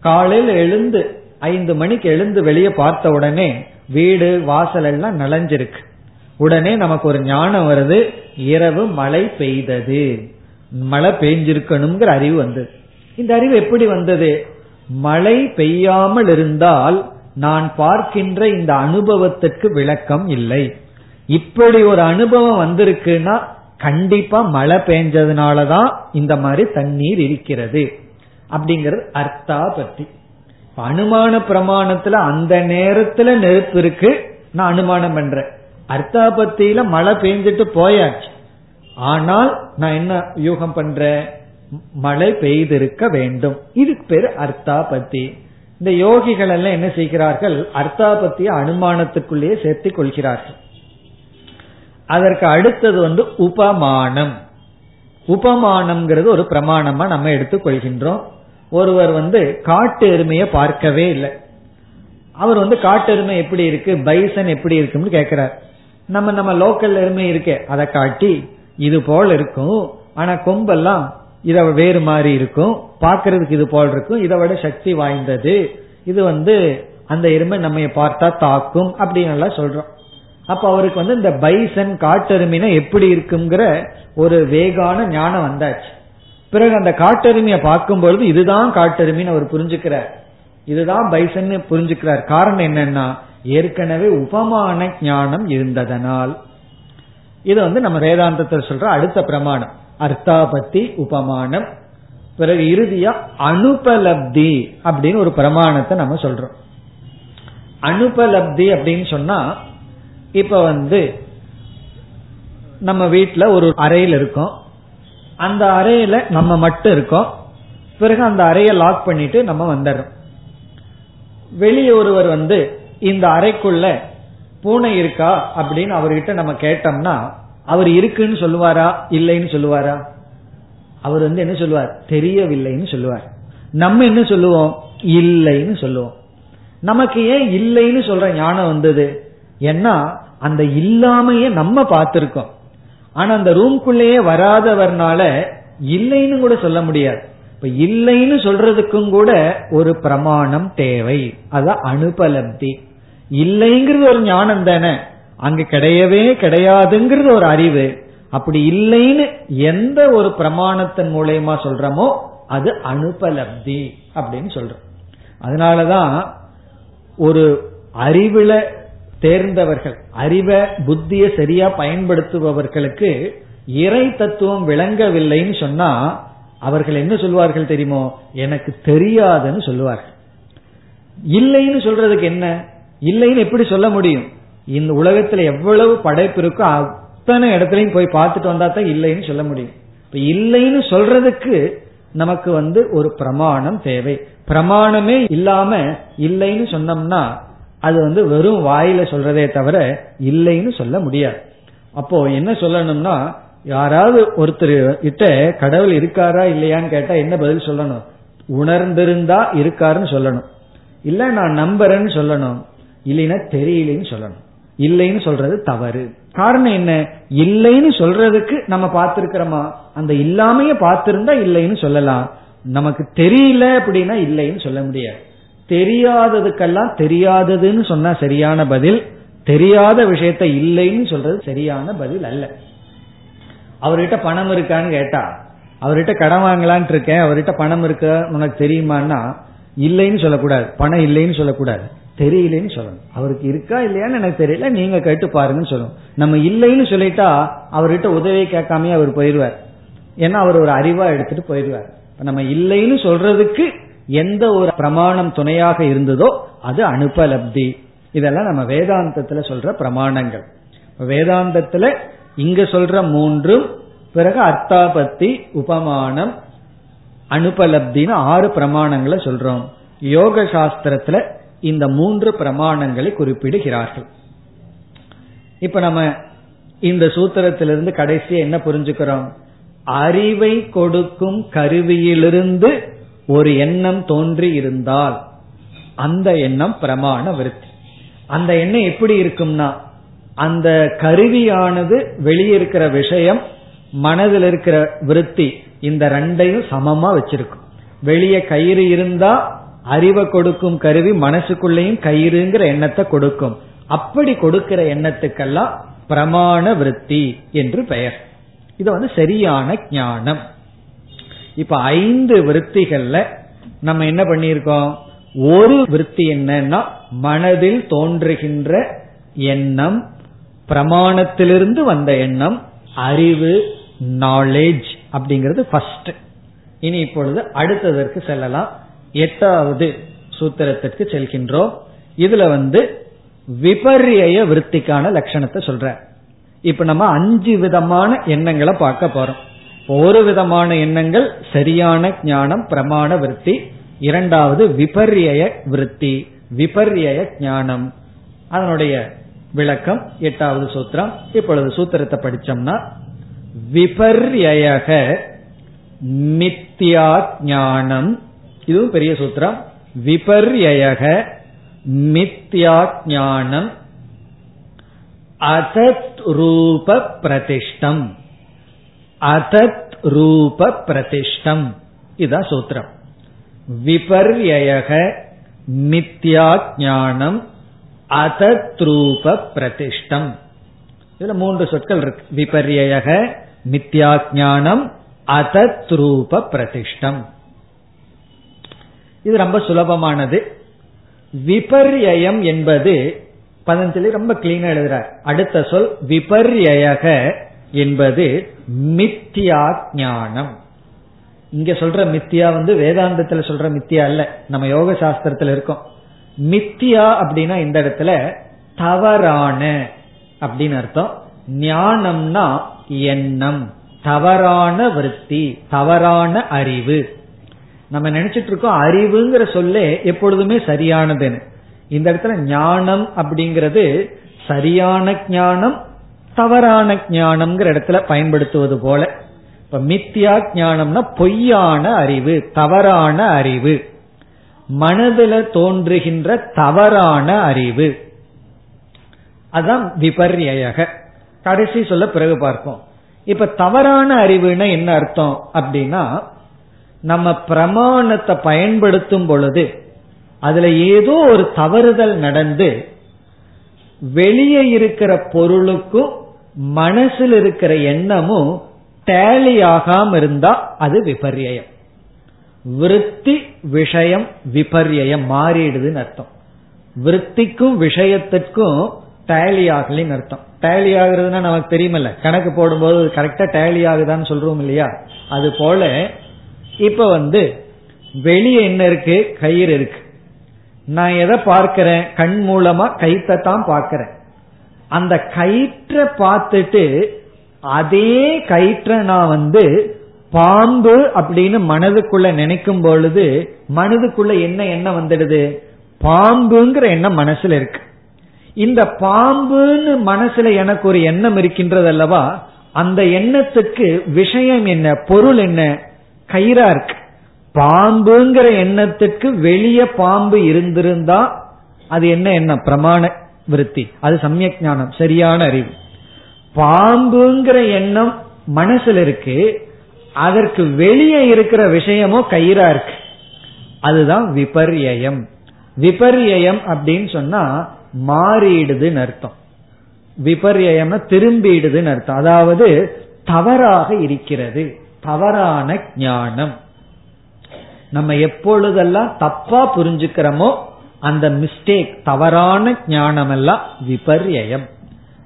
காலையில் எழுந்து ஐந்து மணிக்கு எழுந்து வெளியே பார்த்த உடனே வீடு வாசல் எல்லாம் நனைஞ்சிருக்கு உடனே நமக்கு ஒரு ஞானம் வருது இரவு மழை பெய்தது. மழை பெய்ஞ்சிருக்கணுங்கிற அறிவு வந்தது. இந்த அறிவு எப்படி வந்தது? மழை பெய்யாமல் இருந்தால் நான் பார்க்கின்ற இந்த அனுபவத்திற்கு விளக்கம் இல்லை. இப்படி ஒரு அனுபவம் வந்திருக்குன்னா கண்டிப்பா மழை பெஞ்சதுனாலதான் இந்த மாதிரி தண்ணீர் இருக்கிறது. அப்படிங்கிறது அர்த்தா பத்தி அனுமான பிரமாணத்துல அந்த நேரத்துல நெருப்பு இருக்கு நான் அனுமானம் பண்றேன். அர்த்தாபத்தியில மழை பெஞ்சிட்டு போயாச்சு. ஆனால் நான் என்ன யூகம் பண்றேன்? மழை பெய்திருக்க வேண்டும். இதுக்கு பேரு அர்த்தாபத்தி இந்த யோகிகள் எல்லாம் என்ன செய்கிறார்கள்? அர்த்தாபத்திய அனுமானத்துக்குள்ளேயே சேர்த்து கொள்கிறார்கள். அதற்கு அடுத்தது வந்து உபமானம். உபமானம்ங்கிறது ஒரு பிரமாணமா நம்ம எடுத்துக்கொள்கின்றோம் ஒருவர் வந்து காட்டு எருமையை பார்க்கவே இல்லை. அவர் வந்து காட்டு எருமை எப்படி இருக்கு பைசன் எப்படி இருக்குன்னு கேட்கிறார். நம்ம நம்ம லோக்கல் எருமை இருக்கே அதை காட்டி இது போல் இருக்கும். ஆனா கொம்பெல்லாம் இத வேறு மாதிரி இருக்கும். பாக்குறதுக்கு இது போல் இருக்கும். இதை விட சக்தி வாய்ந்தது. இது வந்து அந்த எருமை நம்ம பார்த்தா தாக்கும் அப்படின்னு எல்லாம் சொல்றோம். அப்ப அவருக்கு வந்து இந்த பைசன் காட்டெருமினா எப்படி இருக்குங்கிற ஒரு வேகான ஞானம் வந்தாச்சு. பிறகு அந்த காட்டெருமையை பார்க்கும்பொழுது இதுதான் காட்டெருமின்னு அவர் புரிஞ்சுக்கிறார். இதுதான் பைசன் புரிஞ்சுக்கிறார். காரணம் என்னன்னா ஏற்கனவே உபமான ஞானம் இருந்ததனால். இது வந்து நம்ம வேதாந்தத்தில் சொல்ற அடுத்த பிரமாணம். அர்த்தாபத்தி உபமானம். பிறகு இறுதியா அனுபலப்தி அப்படின்னு ஒரு பிரமாணத்தை நம்ம சொல்றோம். அனுபலப்தி அப்படின்னு சொன்னா இப்ப வந்து நம்ம வீட்டுல ஒரு அறையில் இருக்கோம். அந்த அறையில நம்ம மட்டும் இருக்கோம். பிறகு அந்த அறையை லாக் பண்ணிட்டு நம்ம வந்துடுறோம். வெளியே ஒருவர் வந்து இந்த அறைக்குள்ள பூனை இருக்கா அப்படின்னு அவர்கிட்ட நம்ம கேட்டோம்னா அவர் இருக்குன்னு சொல்லுவாரா இல்லைன்னு சொல்லுவாரா? அவர் வந்து என்ன சொல்லுவார்? தெரியவில்லைன்னு சொல்லுவார். நம்ம என்ன சொல்லுவோம்? இல்லைன்னு சொல்லுவோம். நமக்கு ஏன் இல்லைன்னு சொல்ற ஞானம் வந்தது? ஏன்னா அந்த இல்லாமையே நம்ம பார்த்திருக்கோம். ஆனா அந்த ரூம்குள்ளேயே வராதவர்னால இல்லைன்னு கூட சொல்ல முடியாது. இப்ப இல்லைன்னு சொல்றதுக்கும் கூட ஒரு பிரமாணம் தேவை. அதான் அனுபலப்தி. இல்லைங்கிறது ஒரு ஞானம் தானே. அங்க கிடையவே கிடையாதுங்கிறது ஒரு அறிவு. அப்படி இல்லைன்னு எந்த ஒரு பிரமாணத்தின் மூலயமா சொல்றமோ அது அனுபலப்தி அப்படின்னு சொல்றோம். அதனாலதான் ஒரு அறிவுல தேர்ந்தவர்கள் அறிவை புத்திய சரியா பயன்படுத்துபவர்களுக்கு இறை தத்துவம் விளங்கவில்லைன்னு சொன்னா அவர்கள் என்ன சொல்வார்கள் தெரியுமோ? எனக்கு தெரியாதுன்னு சொல்லுவார்கள். இல்லைன்னு சொல்றதுக்கு என்ன? இல்லைன்னு எப்படி சொல்ல முடியும்? இந்த உலகத்துல எவ்வளவு படைப்பு இருக்கோ அத்தனை இடத்துலயும் போய் பார்த்துட்டு வந்தா தான் இல்லைன்னு சொல்ல முடியும். இப்ப இல்லைன்னு சொல்றதுக்கு நமக்கு வந்து ஒரு பிரமாணம் தேவை. பிரமாணமே இல்லாம இல்லைன்னு சொன்னோம்னா அது வந்து வெறும் வாயில சொல்றதே தவிர இல்லைன்னு சொல்ல முடியாது. அப்போ என்ன சொல்லணும்னா யாராவது ஒருத்தர் கிட்ட கடவுள் இருக்காரா இல்லையான்னு கேட்டா என்ன பதில் சொல்லணும்? உணர்ந்திருந்தா இருக்காருன்னு சொல்லணும். இல்ல நான் நம்புறேன்னு சொல்லணும். இல்லைன்னா தெரியலன்னு சொல்லணும். இல்லைன்னு சொல்றது தவறு. காரணம் என்ன? இல்லைன்னு சொல்றதுக்கு நம்ம பார்த்திருக்கிறோமா? அந்த இல்லாமைய பார்த்திருந்தா இல்லைன்னு சொல்லலாம். நமக்கு தெரியல அப்படின்னா இல்லைன்னு சொல்ல முடியாது. தெரியாததுக்கெல்லாம் தெரியாததுன்னு சொன்னா சரியான பதில் தெரியாத விஷயத்த இல்லைன்னு சொல்றது சரியான பதில் அல்ல. அவர்கிட்ட பணம் இருக்கான்னு கேட்டா அவர்கிட்ட கடன் வாங்கலான் இருக்கேன் அவர்கிட்ட பணம் இருக்க உனக்கு தெரியுமான்னா இல்லைன்னு சொல்லக்கூடாது. பணம் இல்லைன்னு சொல்லக்கூடாது. தெரியலன்னு சொல்லணும். அவருக்கு இருக்கா இல்லையான்னு எனக்கு தெரியல நீங்க கேட்டு பாருங்கன்னு சொல்லணும். நம்ம இல்லைன்னு சொல்லிட்டா அவர்கிட்ட உதவி கேட்காமயே அவர் போயிடுவார். ஏன்னா அவர் ஒரு அறிவா எடுத்துட்டு போயிடுவார். நம்ம இல்லைன்னு சொல்றதுக்கு எந்த ஒரு பிரமாணம் துணையாக இருந்ததோ அது அனுபலப்தி. இதெல்லாம் நம்ம வேதாந்தத்துல சொல்ற பிரமாணங்கள். வேதாந்தத்துல இங்க சொல்ற மூன்றும் பிறகு அர்த்தாபத்தி உபமானம் அனுபலப்தின்னு ஆறு பிரமாணங்களை சொல்றோம். யோக சாஸ்திரத்துல இந்த மூன்று பிரமாணங்களை குறிப்பிடுகிறார்கள். இப்ப நம்ம இந்த சூத்திரத்திலிருந்து கடைசியா என்ன புரிஞ்சுக்கிறோம்? அறிவை கொடுக்கும் கருவியிலிருந்து ஒரு எண்ணம் தோன்றி இருந்தால் அந்த எண்ணம் பிரமாண விருத்தி. அந்த எண்ணம் எப்படி இருக்கும்னா அந்த கருவியானது வெளியே இருக்கிற விஷயம் மனதில் இருக்கிற விருத்தி இந்த ரெண்டையும் சமமா வச்சிருக்கும். வெளியே கயிறு இருந்தா அறிவை கொடுக்கும் கருவி மனசுக்குள்ளேயும் கயிறுங்கிற எண்ணத்தை கொடுக்கும். அப்படி கொடுக்கிற எண்ணத்துக்கெல்லாம் பிரமாண விருத்தி என்று பெயர். இது வந்து சரியான ஞானம். இப்ப ஐந்து விருத்திகள்ல நம்ம என்ன பண்ணிருக்கோம் ஒரு விருத்தி என்னன்னா மனதில் தோன்றுகின்ற எண்ணம் பிரமாணத்திலிருந்து வந்த எண்ணம் அறிவு நாலேஜ் அப்படிங்கிறது ஃபர்ஸ்ட் இனி இப்பொழுது அடுத்ததற்கு செல்லலாம். எட்டாவது சூத்திரத்திற்கு செல்கின்றோம். இதுல வந்து விபரிய விருத்திக்கான லட்சணத்தை சொல்ற. இப்ப நம்ம அஞ்சு விதமான எண்ணங்களை பார்க்க போறோம். ஒரு விதமான எண்ணங்கள் சரியான ஞானம் பிரமாண விருத்தி இரண்டாவது விபர்ய விருத்தி விபர்ய ஞானம். அதனுடைய விளக்கம் எட்டாவது சூத்திரம். இப்பொழுது சூத்திரத்தை படிச்சோம்னா விபர்யக மித்யா ஞானம். இதுவும் பெரிய சூத்திரம். விபர்யக மித்யா ஞானம். அதத் ரூப பிரதிஷ்டம். அதத் ரூப பிரதிஷ்டம் இதுதான் சூத்திரம். விபர்யக மித்யா ஞானம் அதத்ரூப பிரதிஷ்டம் இதுல மூன்று சொற்கள் இருக்கு. விபர்யக மித்யா ஞானம் அதத்ரூப பிரதிஷ்டம் இது ரொம்ப சுலபமானது. விபர்யம் என்பது பதஞ்சலி ரொம்ப கிளீனா எழுதுறார். அடுத்த சொல் விபர்யக என்பது மித்தியா ஞானம் இங்க சொல்ற மித்தியா வந்து வேதாந்தத்துல சொல்ற மித்தியா அல்ல. நம்ம யோக சாஸ்திரத்துல இருக்கோம். மித்தியா அப்படின்னா இந்த இடத்துல தவறான அப்படின்னு அர்த்தம். ஞானம்னா எண்ணம். தவறான விற்பி தவறான அறிவு. நம்ம நினைச்சிட்டு இருக்கோம் அறிவுங்கிற சொல்லே எப்பொழுதுமே சரியானதுன்னு. இந்த இடத்துல ஞானம் அப்படிங்கிறது சரியான ஞானம் தவறான ஞானம்ங்கிற இடத்துல பயன்படுத்துவது போல. இப்ப மித்தியா ஞானம்னா பொய்யான அறிவு தவறான அறிவு. மனதில் தோன்றுகின்ற தவறான அறிவு. அதான் விபர்யக கடைசி சொல்ல பிறகு பார்ப்போம். இப்ப தவறான அறிவுனா என்ன அர்த்தம் அப்படின்னா நம்ம பிரமாணத்தை பயன்படுத்தும் பொழுது அதுல ஏதோ ஒரு தவறுதல் நடந்து வெளியே இருக்கிற பொருளுக்கும் மனசில் இருக்கிற எண்ணமும் டேலி ஆகாம இருந்தா அது விபர்யம் விருத்தி விஷயம் விபர்யம் மாறிடுதுன்னு அர்த்தம். விருத்திக்கும் விஷயத்திற்கும் டேலி ஆகலின்னு அர்த்தம். டேலி ஆகுறதுன்னா நமக்கு தெரியுமில்ல. கணக்கு போடும்போது கரெக்டா டேலி ஆகுதான்னு சொல்றோம் இல்லையா? அது போல இப்ப வந்து வெளியே என்ன இருக்கு? கயிறு இருக்கு. நான் எதை பார்க்கிறேன்? கண் மூலமா கைத்தை தான் பார்க்கிறேன். அந்த கயிற்றை பார்த்துட்டு அதே கயிற்றை நான் வந்து பாம்பு அப்படின்னு மனதுக்குள்ள நினைக்கும் பொழுது மனதுக்குள்ள என்ன எண்ணம் வந்துடுது? பாம்புங்கிற எண்ணம் மனசுல இருக்கு. இந்த பாம்புன்னு மனசுல எனக்கு ஒரு எண்ணம் இருக்கின்றது அல்லவா அந்த எண்ணத்துக்கு விஷயம் என்ன? பொருள் என்ன? கயிறா இருக்கு. பாம்புங்கிற எண்ணத்துக்கு வெளியே பாம்பு இருந்திருந்தா அது என்ன என்ன பிரமாண விருத்தி. அது சமயக் ஞானம் சரியான அறிவு. பாம்புங்கிற எண்ணம் மனசுல இருக்கு அதற்கு வெளியே இருக்கிற விஷயமும் கயிறா இருக்கு. அதுதான் விபர்யம் விபர்யம் அப்படின்னு சொன்னா மாறிடுதுன்னு அர்த்தம். விபர்யம்னா திரும்பிடுதுன்னு அர்த்தம். அதாவது தவறாக இருக்கிறது. தவறான ஞானம். நம்ம எப்பொழுதெல்லாம் தப்பா புரிஞ்சுக்கிறோமோ அந்த மிஸ்டேக் தவறான ஞானம் எல்லாம் விபர்யம்.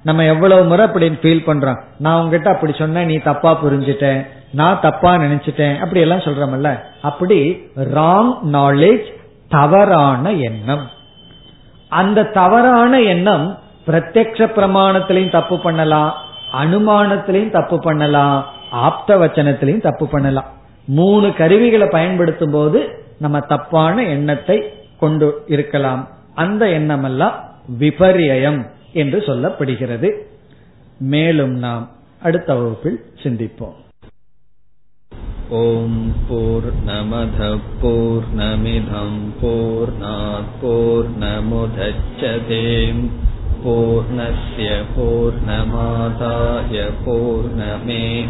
நம்ம எவ்வளவு முறை அப்படின்னு ஃபீல் பண்றோம். நான் உங்ககிட்ட அப்படி சொன்ன நீ தப்பா புரிஞ்சுட்டேன் நான் தப்பா நினைச்சிட்டேன் அப்படி எல்லாம் சொல்றோம்ல. அப்படி ராங் நாலேஜ் தவறான எண்ணம். அந்த தவறான எண்ணம் பிரத்யக்ஷ பிரமாணத்திலையும் தப்பு பண்ணலாம் அனுமானத்திலையும் தப்பு பண்ணலாம் ஆப்த வச்சனத்திலையும் தப்பு பண்ணலாம். மூணு கருவிகளை பயன்படுத்தும் போது நம்ம தப்பான எண்ணத்தை கொண்டு இருக்கலாம் அந்த எண்ணம் எல்லாம் விபரியம் என்று சொல்லப்படுகிறது மேலும் நாம் அடுத்த வகுப்பில் சிந்திப்போம் ॐ पूर्णमधः पूर्णमिधम् पूर्णात् पूर्णमुदच्छते पूर्णस्य पूर्णमादाय पूर्णमेवावशिष्यते